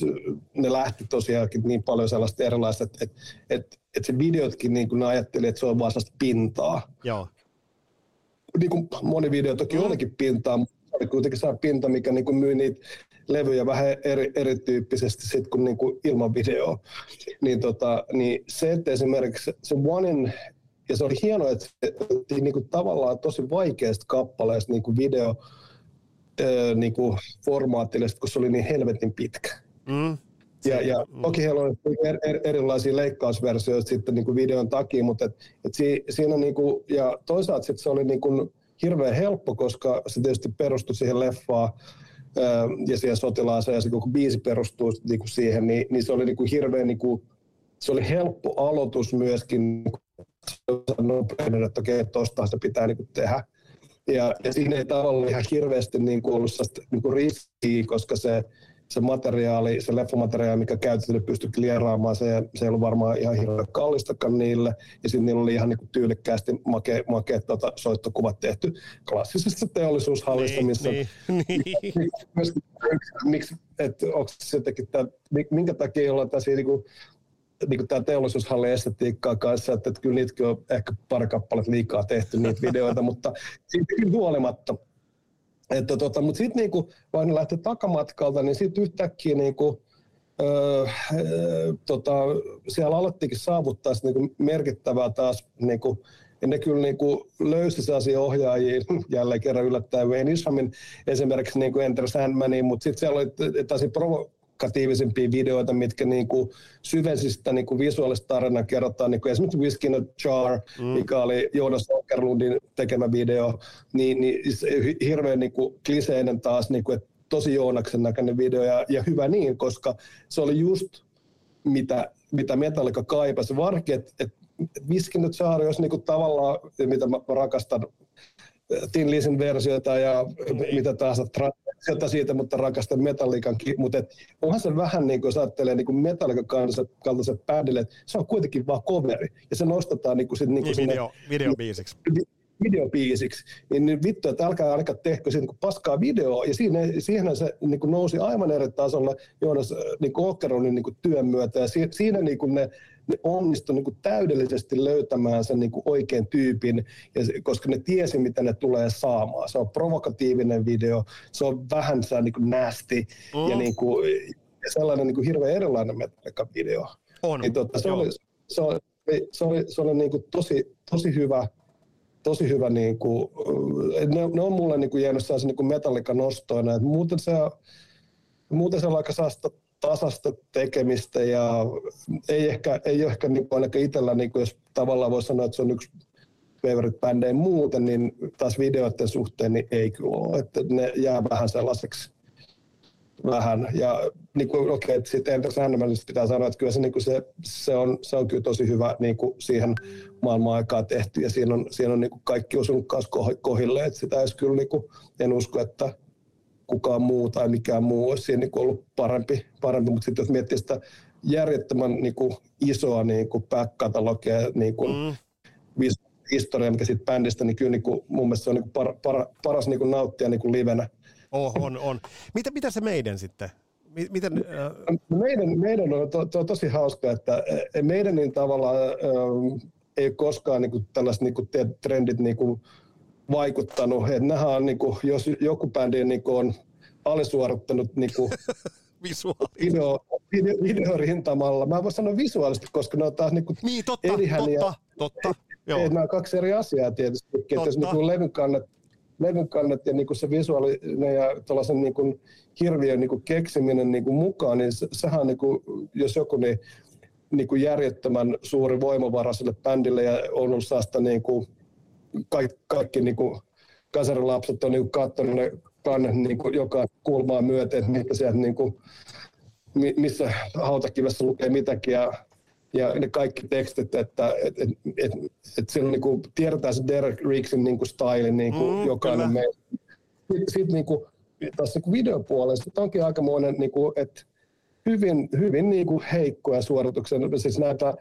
ne lähti tosiaankin niin paljon sellaista erilaista, että, että, että, että se videotkin niin kuin ne ajatteli, että se on vaan sellaista pintaa. Joo. Niin kuin moni video toki mm. olikin pintaa, mutta se oli kuitenkin se pinta, mikä niin kuin myy niitä levyjä vähän eri, erityyppisesti sit kuin, niin kuin ilman videoa. Niin, tota, niin se, että esimerkiksi se Onein, ja se oli hienoa, että se niin kuin tavallaan tosi vaikeasta kappaleesta niin kuin video niin kuin formaatille, kun se oli niin helvetin pitkä. Mm. Ja, ja mm. toki heillä on er, er, erilaisia leikkausversioita sitten niin kuin videon takia, mutta et, et si, siinä niin kuin, ja toisaalta sit se oli niin kuin hirveän helppo, koska se tietysti perustui siihen leffaan, ja siihen sotilaaseen ja se koko biisi perustuu niin kuin siihen, niin, niin se oli niin kuin hirveän, niin kuin, se oli helppo aloitus myöskin, nopeuden, että okei, tuosta se pitää niin kuin tehdä. Ja, ja siinä ei tavallaan ihan hirveästi niin kuin ollut niin kuin riskiä, koska se, se materiaali, se leffomateriaali, mikä käytettiin, pystyi klieraamaan, se, se ei ollut varmaan ihan hirveän kallistakaan niille. Ja sitten niillä oli ihan niin kuin tyylikkäästi make, make tota, soittokuvat tehty klassisesta teollisuushallista, niin, missä... Niin, niin. Miksi, että onko se jotenkin, tämä, minkä takia ollaan tässä niin kuin, niin tämä teollisuushalli estetiikkaa kanssa, että, että kyllä niitäkin on ehkä pari kappaletta liikaa tehty niitä videoita, mutta siitäkin huolimatta – että tota, mutta sitten niinku, vaan ne lähti takamatkalta, niin sitten yhtäkkiä niinku, öö, tota, siellä alettikin saavuttaa niinku merkittävää taas niinku, ja ne kyllä niin kuin löysi sellaisia ohjaajia jälleen kerran yllättäen Wayne Ishamin esimerkiksi niin kuin Enter Sandmanin, mutta sitten siellä oli taas provo- provokatiivisempia videoita, mitkä niin kuin syvensi sitä niin kuin visuaalista tarinaa, kerrotaan niin kuin esimerkiksi Whiskey in a Jar, mm. mikä oli Jonas Åkerlundin tekemä video, niin, niin hirveän niin kuin kliseinen taas, niin kuin, että tosi Joonaksen näköinen video ja, ja hyvä niin, koska se oli just mitä, mitä Metallica kaipasi, varsinkin, että et, Whiskey in a Jar, jos niin kuin tavallaan, mitä mä rakastan Tin Lisin versiota ja niin. mitä taas sieltä siitä, mutta rakastan metallikankin. Mutta onhan se vähän niin kuin, jos ajattelee niin metallikan kaltaiset bändille, että se on kuitenkin vaan coveri. Ja se nostetaan niin kuin, sit, niin kuin niin, video, videobiisiksi. videobiisiksi, niin, niin vittu, että älkää ainakaan tehkö siitä niin paskaa videoa, ja siinä, siihen se niin kuin nousi aivan eri tasolle Joonas niin Okkeronin niin työn myötä, ja si, siinä niin kuin ne ne onnistui niin kuin täydellisesti löytämään sen niin kuin oikean tyypin, ja se, koska ne tiesi, mitä ne tulee saamaan. Se on provokatiivinen video, se on vähän se niin kuin nasty, mm. ja, niin kuin, ja sellainen niin kuin hirveän erilainen Metallica-video. On, niin, tota, se, oli, se, oli, se oli, se oli niin kuin tosi, tosi hyvä, tosi hyvä, niin kuin, ne, ne on mulle niin kuin jäänyt sellaisen niin kuin Metallica-nostoina, että muuten se, muuten se on aika saasta tasasta tekemistä ja ei, ehkä, ei ehkä niin kuin ainakaan itsellä, niin kuin jos tavallaan voi sanoa, että se on yksi favorite-bändejä muuten, niin taas videoiden suhteen niin ei kyllä ole, että ne jää vähän sellaiseksi vähän. Ja niin kuin, okei, okay, sitten entäs pitää sanoa, että kyllä se, niin kuin se, se, on, se on kyllä tosi hyvä niin kuin siihen maailman aikaan tehty, ja siinä on, siinä on niin kuin kaikki osunut kanssa kohille, että sitä olisi kyllä, niin kuin, en usko, että kukaan muu tai mikään muu olisi siinä niin kuin ollut parempi, parempi. mutta sitten jos miettii sitä järjettömän niin kuin isoa niin kuin back-katalogia, niin kuin mm. historia, mikä siitä bändistä, niin kyllä niin kuin, mun mielestä se on niin kuin par, par, paras niin kuin nauttia niin kuin livenä. Oh, on, on. Mitä, mitä se meidän sitten? Miten, äh... meidän, meidän on to, to, tosi hauska, että e, meidän niin tavallaan äh, ei koskaan niin kuin, tällaiset niin kuin, trendit niin kuin, vaikuttanut. Et nämähän on, niin kuin, jos joku bändi niin kuin, on alisuorittanut niin kuin, video, video, videorintamalla. Mä voin sanoa visuaalisesti, koska ne on taas niin kuin, niin, totta, totta, totta. Joo. Nämä on kaksi eri asiaa tietysti. Totta. Että jos niin levyn kannat levyn kannat ja niin kuin se visuaalinen ja tuollaisen niin kuin hirviön niin kuin keksiminen niin kuin mukaan, niin se, sehän niin kuin, jos joku, niin, niin kuin järjettömän suuri voimavara sille bändille ja on ollut sellaista niin kuin, kaikki, kaikki niin kuin kasarilapset on niin kuin katsonut ne kannet niin kuin joka kulmaa myöten, että mitä sieltä niin kuin, missä hautakivessä lukee mitäkin ja ja ne kaikki tekstit, että et, et, et, et silloin niin kuin tiedetään se Derek Riggsin niin style, niin kuin mm, jokainen me. Sitten sit, niin kuin, tässä niin videopuolella onkin aikamoinen, niin kuin, että hyvin, hyvin niin kuin heikkoja suorituksia. Siis näitä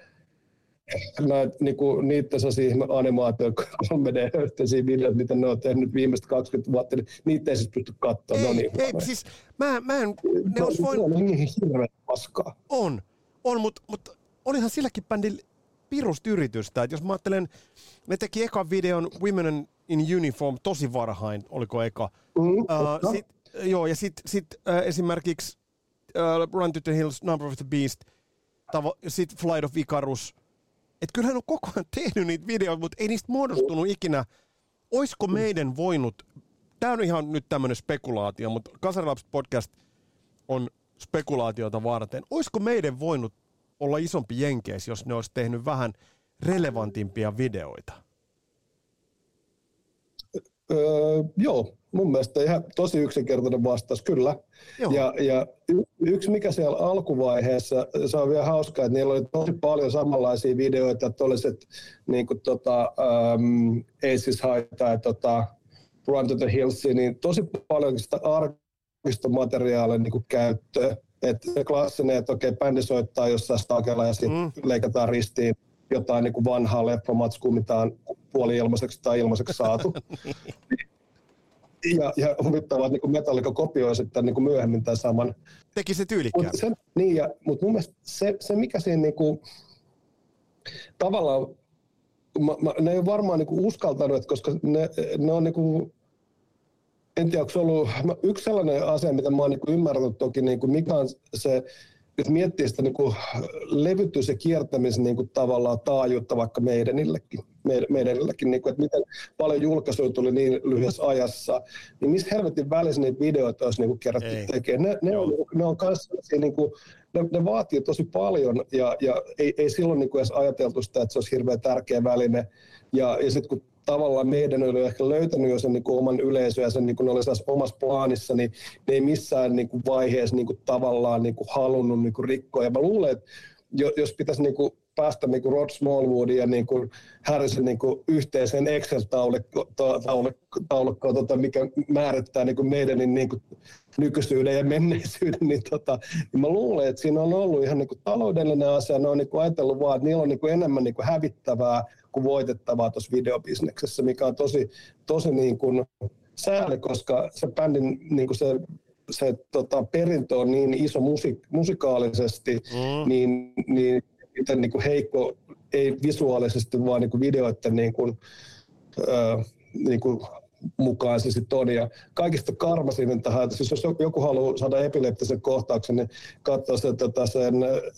näitä, niinku, niitä sellaisia animaatio 3D-yhteisiä videoita, mitä ne on tehnyt viimeiset 20 vuotta, niin niitä ei siis pysty katsoa. Ei, no niin, ei, siis mä, mä en, ne olisi voinut... On niin hirveä paskaa. On, on mutta mut olihan silläkin bändillä pirusta yritystä. Et jos mä ajattelen, ne teki ekan videon Women in Uniform tosi varhain, oliko eka. Mm, uh, sit, joo, ja sitten sit, uh, esimerkiksi uh, Run to the Hills, Number of the Beast, sitten Flight of Icarus. Että kyllähän on koko ajan tehnyt niitä videoita, mutta ei niistä muodostunut ikinä. Oisko meidän voinut, tämä on ihan nyt tämmöinen spekulaatio, mutta Kasarilaps podcast on spekulaatiota varten. Oisko meidän voinut olla isompi jenkeis, jos ne olisi tehnyt vähän relevantimpia videoita? Öö, joo, mun mielestä ihan tosi yksinkertainen vastaus, kyllä. Joo. Ja, ja y- yksi mikä siellä alkuvaiheessa, se on vielä hauskaa, että niillä oli tosi paljon samanlaisia videoita, että olisit niin kuin tota, um, Aces High tai tota, Run to the Hills, niin tosi paljon sitä arkistomateriaalia niin käyttöä. Että se klassinen, että okei, bändi soittaa jossain stakella ja sitten mm. leikataan ristiin jotain niin kuin vanhaa leppomatskua, mitä on puoli ilmaiseksi tai ilmaiseksi saatu. ja, ja huvittavaa, että niin Metallica kopioi sitten niin kuin myöhemmin tämän saman. Teki se tyylikkään. Mut niin, ja, mutta mun mielestä se, se mikä siinä niin kuin, tavallaan, mä, mä, ne ei ole varmaan niin kuin uskaltanut, koska ne, ne on niin kuin, en tiedä, onko se ollut yksi sellainen asia, mitä mä oon niin ymmärtänyt toki, niin kuin mikä on se, että miettii sitä niin kuin levytys- ja kiertämisen niin kuin tavallaan taajuutta vaikka meidänillekin, meidänillekin niin kuin, että miten paljon julkaisuja tuli niin lyhyessä ajassa, niin missä helvetin välissä niitä videoita olisi niin kuin kerätty tekemään. Ne, ne, on, ne on kanssa niin kuin, ne, ne vaatii tosi paljon ja, ja ei, ei silloin niin kuin edes ajateltu sitä, että se olisi hirveän tärkeä väline. Ja, ja sitten kun tavallaan meidän oli ehkä löytänyt jo sen niin kuin oman yleisön ja sen niin kuin ne oli omassa plaanissa, niin ne ei missään niin kuin vaiheessa niin kuin tavallaan niin kuin halunnut niin kuin rikkoa. Ja mä luulen, että jos pitäisi niin kuin päästä niin kuin Rod Smallwoodin ja niin kuin Harrison niin kuin yhteiseen Excel-taulukkoon, tota, mikä määrittää niin kuin meidän niin kuin nykyisyyden ja menneisyyden, niin, tota, niin mä luulen, että siinä on ollut ihan niin kuin taloudellinen asia. Ne on niin kuin ajatellut vaan, että niillä on niin kuin enemmän niin kuin hävittävää kuin voitettavaa tuossa videobisneksessä, mikä on tosi, tosi niin kuin sääli, koska se bändin niin kuin se se tota, perintö on niin iso musik- musikaalisesti, mm. niin, niin miten niin kuin heikko, ei visuaalisesti, vaan niin kuin videoiden niin kuin, äh, niin kuin mukaan se sitten on. Ja kaikista karmasin tähän, siis jos joku haluaa saada epileptisen kohtauksen, niin katsoo sen, tota, sen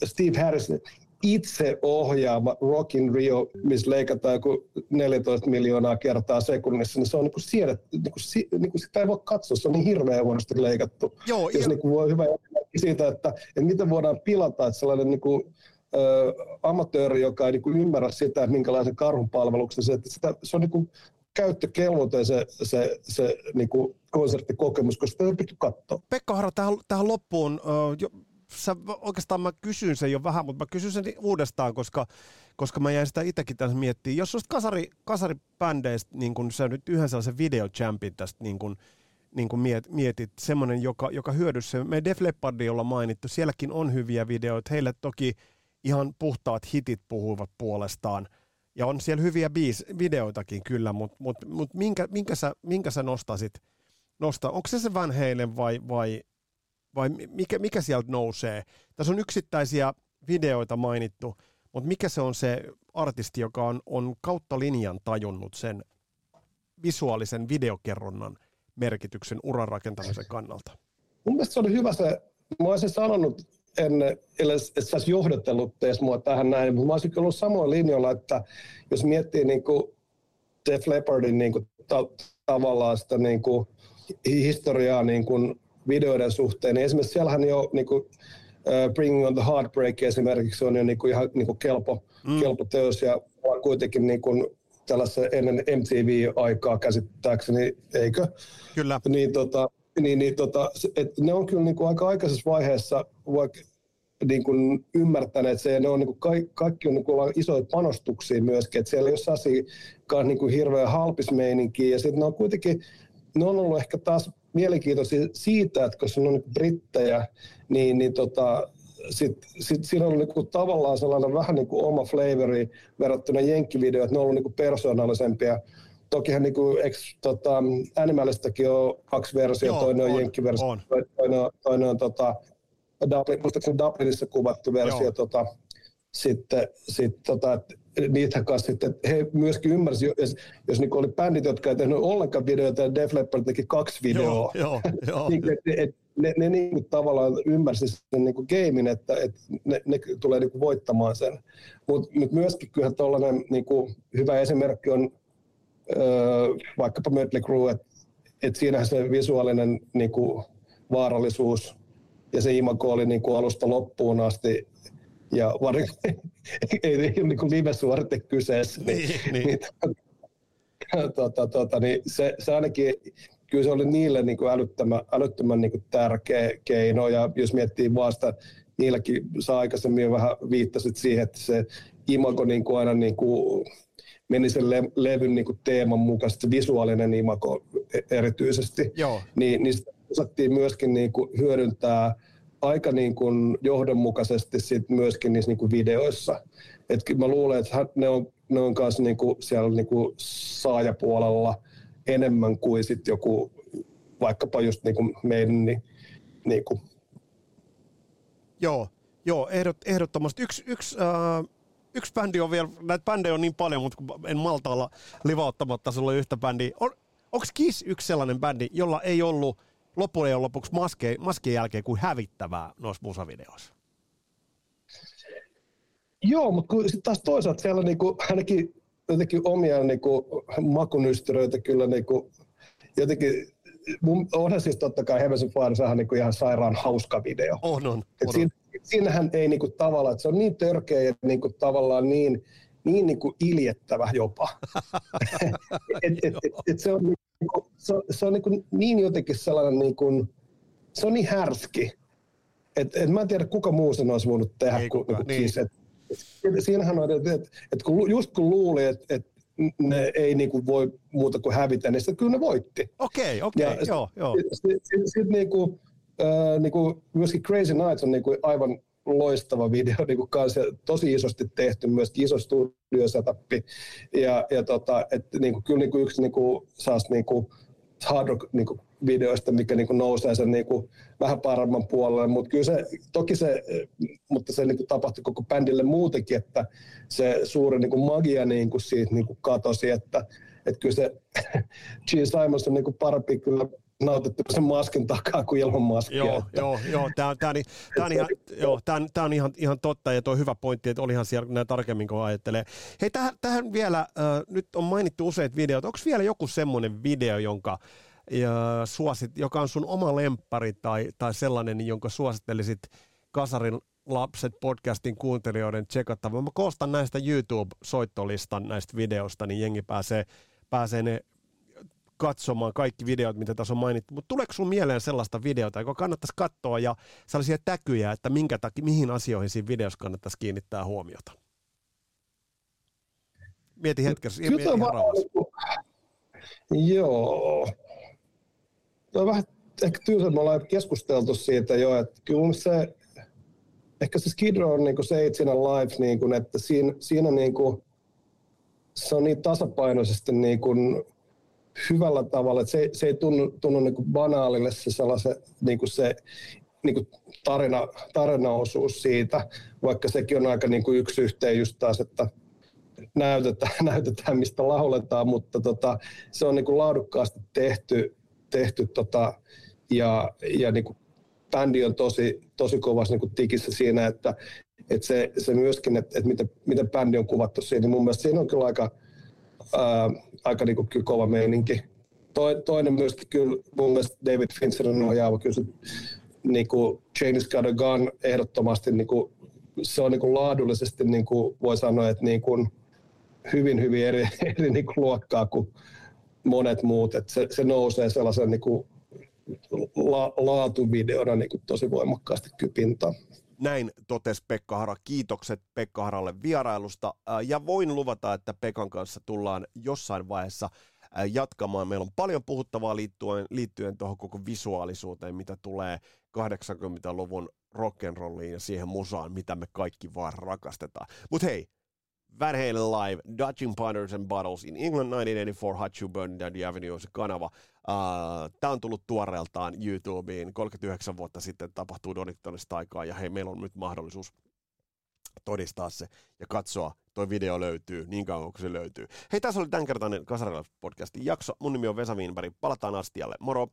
Steve Harrisin itse ohjaama Rock in Rio, missä leikataan joku 14 miljoonaa kertaa sekunnissa, niin se on niin kuin siedet, niin kuin, niin kuin sitä ei voi katsoa, se on niin hirveän huonosti leikattu. Joo, Jos niin kuin voi hyvä siitä, että, että miten voidaan pilata, että sellainen niin kuin, amatööri, joka ei niin kuin ymmärrä sitä, että minkälaisen karhun palveluksen se, että sitä, se on niin kuin käyttökelvoite se, se, se niin kuin konserttikokemus, koska sitä ei pysty katsoa. Pekka Haro, tähän, tähän loppuun, uh, jo, sä, oikeastaan mä kysyn sen jo vähän, mutta mä kysyn sen uudestaan, koska, koska mä jäin sitä itsekin tässä miettimään. Jos susta kasari, kasaribändeistä niin kun sä nyt yhden sellaisen videochampin tästä niin kun, niin kuin miet, mietit, semmoinen, joka, joka hyödyssä. Me Def Leppardi olla mainittu, sielläkin on hyviä videoita. Heille toki ihan puhtaat hitit puhuvat puolestaan. Ja on siellä hyviä biis, videoitakin kyllä, mutta mut, mut minkä, minkä, sä, minkä sä nostasit? Nosta, onko se se Van Halen vai, vai, vai mikä, mikä sieltä nousee? Tässä on yksittäisiä videoita mainittu, mutta mikä se on se artisti, joka on, on kautta linjan tajunnut sen visuaalisen videokerronnan merkityksen uran rakentamisen kannalta? Mun mielestä se oli hyvä se, mä olisin sanonut ennen, että sä tees mua tähän näin, mutta mä olisin ollut samoin linjalla, että jos miettii niin kuin Def Leppardin niin kuin ta- tavallaan sitä niin kuin historiaa niin kuin videoiden suhteen, niin esimerkiksi siellähän jo niin kuin, uh, Bringing on the Heartbreak esimerkiksi on jo niin kuin ihan niin kuin kelpo, mm. kelpo teos ja kuitenkin niin kuin tällaisen ennen MTV-aikaa käsittääkseni, eikö? Kyllä. Niin, tota, niin, niin tota, et ne on kyllä niin kuin aika aikaisessa vaiheessa vaikka niin kuin ymmärtäneet se, ja ne on niin kuin kaikki, kaikki on niin kuin isoja panostuksia myöskin, että siellä ei ole sellaisia niin kuin hirveän halpismeininkiä, ja sitten ne on kuitenkin, ne on ollut ehkä taas mielenkiintoisia siitä, että koska ne on niin brittejä, niin, niin tota, sit, sit siinä on niinku tavallaan sellainen vähän niinku oma flavori verrattuna jenkkivideoon, että ne on ollut niinku persoonallisempia. Tokihan niinku, eks, tota, Animalistakin on kaksi versiota, toinen on, on jenkkiversio, on. toinen on, toinen on tota, Dublin, muistaakseni Dublinissa kuvattu versio. Joo. Tota, sitten, sit, tota, niitä kanssa sitten, he myöskin ymmärsivät, jos, jos niin oli bändit, jotka ei tehnyt ollenkaan videoita, ja Def Leppard teki kaksi videoa. Joo, joo, joo. niin, et, et, ne, ne niin kuin tavallaan ymmärsivät sen niin kuin gamein, että, että ne, ne tulee niin kuin voittamaan sen. Mutta mut myöskin kyllä tuollainen niin kuin hyvä esimerkki on öö, vaikkapa Mötley Crue, että et siinähän se visuaalinen niin kuin vaarallisuus ja se imago oli niin kuin alusta loppuun asti ja varmaan ei, ei ole niin live-suorite kyseessä. Niin, niin, niin, tota, tota, niin se, se ainakin, kyllä se oli niille niin kuin älyttömän, älyttömän niin kuin tärkeä keino, ja jos miettii vaan sitä, niilläkin saa aikaisemmin jo vähän viittasit siihen, että se imago niin kuin aina niin kuin meni sen le- levyn niin kuin teeman mukaisesti, se visuaalinen imago e-, erityisesti, Joo. niin, niin sitä osattiin myöskin niin kuin hyödyntää aika niin kuin johdonmukaisesti sit myöskin niissä niin kuin videoissa. Et mä luulen, että ne on, ne on kanssa niin kuin siellä niin kuin saajapuolella enemmän kuin sit joku vaikkapa just niin kuin meidän niin, niin kuin. Joo, joo ehdot, ehdottomasti. Yksi, yksi, äh, yksi bändi on vielä, näitä bändejä on niin paljon, mutta en malta olla livauttamatta sulle yhtä bändiä. On, onko Kiss yksi sellainen bändi, jolla ei ollut – loppujen lopuksi maske, maskien jälkeen kuin hävittävää noissa musavideoissa. Joo, mutta sitten taas toisaalta siellä niinku, ainakin jotenkin omia niinku, makunystyröitä kyllä niinku, jotenkin mun, onhan siis totta kai Heaven's Fire niinku ihan sairaan hauska video. On, on. on. siinä, siinähän ei niinku tavallaan, että se on niin törkeä ja niinku tavallaan niin, niin niinku iljettävä jopa. et, et, et, et se on se, se on niin, kuin niin jotenkin sellainen, niin kuin, se on niin härski, että et mä en tiedä kuka muu sen olisi voinut tehdä. Ei kuin, kuka, niin. siis, et, et, siinähän on, että et, et kun, just kun luuli, että et ne ei niin kuin voi muuta kuin hävitä, niin sitten kyllä ne voitti. Okei, okay, okei, okay, joo, joo. Sitten sit, sit, niin kuin, äh, niin kuin myöskin Crazy Nights on niin kuin aivan loistava video, niin kuin kanssa, tosi isosti tehty, myös iso studiosetappi. Ja, ja tota, et, niin kuin, kyllä niin kuin yksi niin kuin, saas, niin kuin, hard rock niin kuin, videoista, mikä niin kuin, nousee sen niin kuin, vähän paremman puolelle, mutta kyllä se, toki se, mutta se niin kuin, tapahtui koko bändille muutenkin, että se suuri niin kuin, magia niin kuin, siitä niin kuin, katosi, että, että kyllä se Gene Simons on niin kuin, parempi kyllä nautittu sen maskin takaa kuin ilman maskia. Joo, että. joo, joo tämä, tämä, on, tämä on, ihan, joo, tämä, tämä on ihan, ihan totta ja tuo hyvä pointti, että olihan siellä näin tarkemmin kun ajattelee. Hei, tähän, tähän vielä, äh, nyt on mainittu useat videot, onko vielä joku semmoinen video, jonka ja suosit, joka on sun oma lemppari tai, tai sellainen, jonka suosittelisit Kasarin lapset podcastin kuuntelijoiden tsekattava. Mä koostan näistä YouTube-soittolistan näistä videoista, niin jengi pääsee pääsee ne katsomaan kaikki videot, mitä tässä on mainittu. Mutta tuleeko sinulla mieleen sellaista videota, joka kannattaisi katsoa ja sellaisia täkyjä, että minkä takia, mihin asioihin siinä videossa kannattaisi kiinnittää huomiota? Mieti hetkessä. Mieti ihan Joo. Tämä on vähän ehkä tylsä, me ollaan keskusteltu siitä jo, että kyllä se, ehkä se Skid Row on niin kuin se Eight Life, niin kuin, että siinä, siinä niin kuin, se on niin tasapainoisesti niin kuin hyvällä tavalla, että se, se ei tunnu, tunnu niin kuin banaalille se, sellaisen, niin kuin se niin kuin tarina, tarinaosuus siitä, vaikka sekin on aika niin kuin yksi yhteen just taas, että näytetään, näytetään mistä lauletaan, mutta tota, se on niin kuin laadukkaasti tehty, tehty tota, ja, ja niin kuin bändi on tosi, tosi kovassa niin kuin tikissä siinä, että, että se, se myöskin, että, että miten, miten bändi on kuvattu siinä, niin mun mielestä siinä on kyllä aika, ää, aika niin kuin, kyllä kova meininki. Toinen myöskin kyllä mun mielestä David Fincherin ohjaava se, niin kuin James Got a Gun ehdottomasti niin kuin, se on niin kuin laadullisesti niin kuin voi sanoa, että niin kuin hyvin hyvin eri, eri niin kuin luokkaa kuin monet muut. että se, se nousee sellaisen niin kuin la, laatuvideona niin kuin tosi voimakkaasti kypintaan. Näin totesi Pekka Hara. Kiitokset Pekka Haralle vierailusta. Ja voin luvata, että Pekan kanssa tullaan jossain vaiheessa jatkamaan. Meillä on paljon puhuttavaa liittyen, liittyen tuohon koko visuaalisuuteen, mitä tulee 80-luvun rock'n'rolliin ja siihen musaan, mitä me kaikki vaan rakastetaan. Mutta hei, Van Halen Live, Dodging Potters and Bottles in England 1984, Hot Shoe Burn Down the Avenue on se kanava. Tämä on tullut tuoreeltaan YouTubeen. 39 vuotta sitten tapahtui Doningtonista aikaa ja hei, meillä on nyt mahdollisuus todistaa se ja katsoa. Toi video löytyy niin kauan kuin se löytyy. Hei, tässä oli tämänkertainen Kasarilla podcastin jakso. Mun nimi on Vesa Wienberg. Palataan astialle. Moro!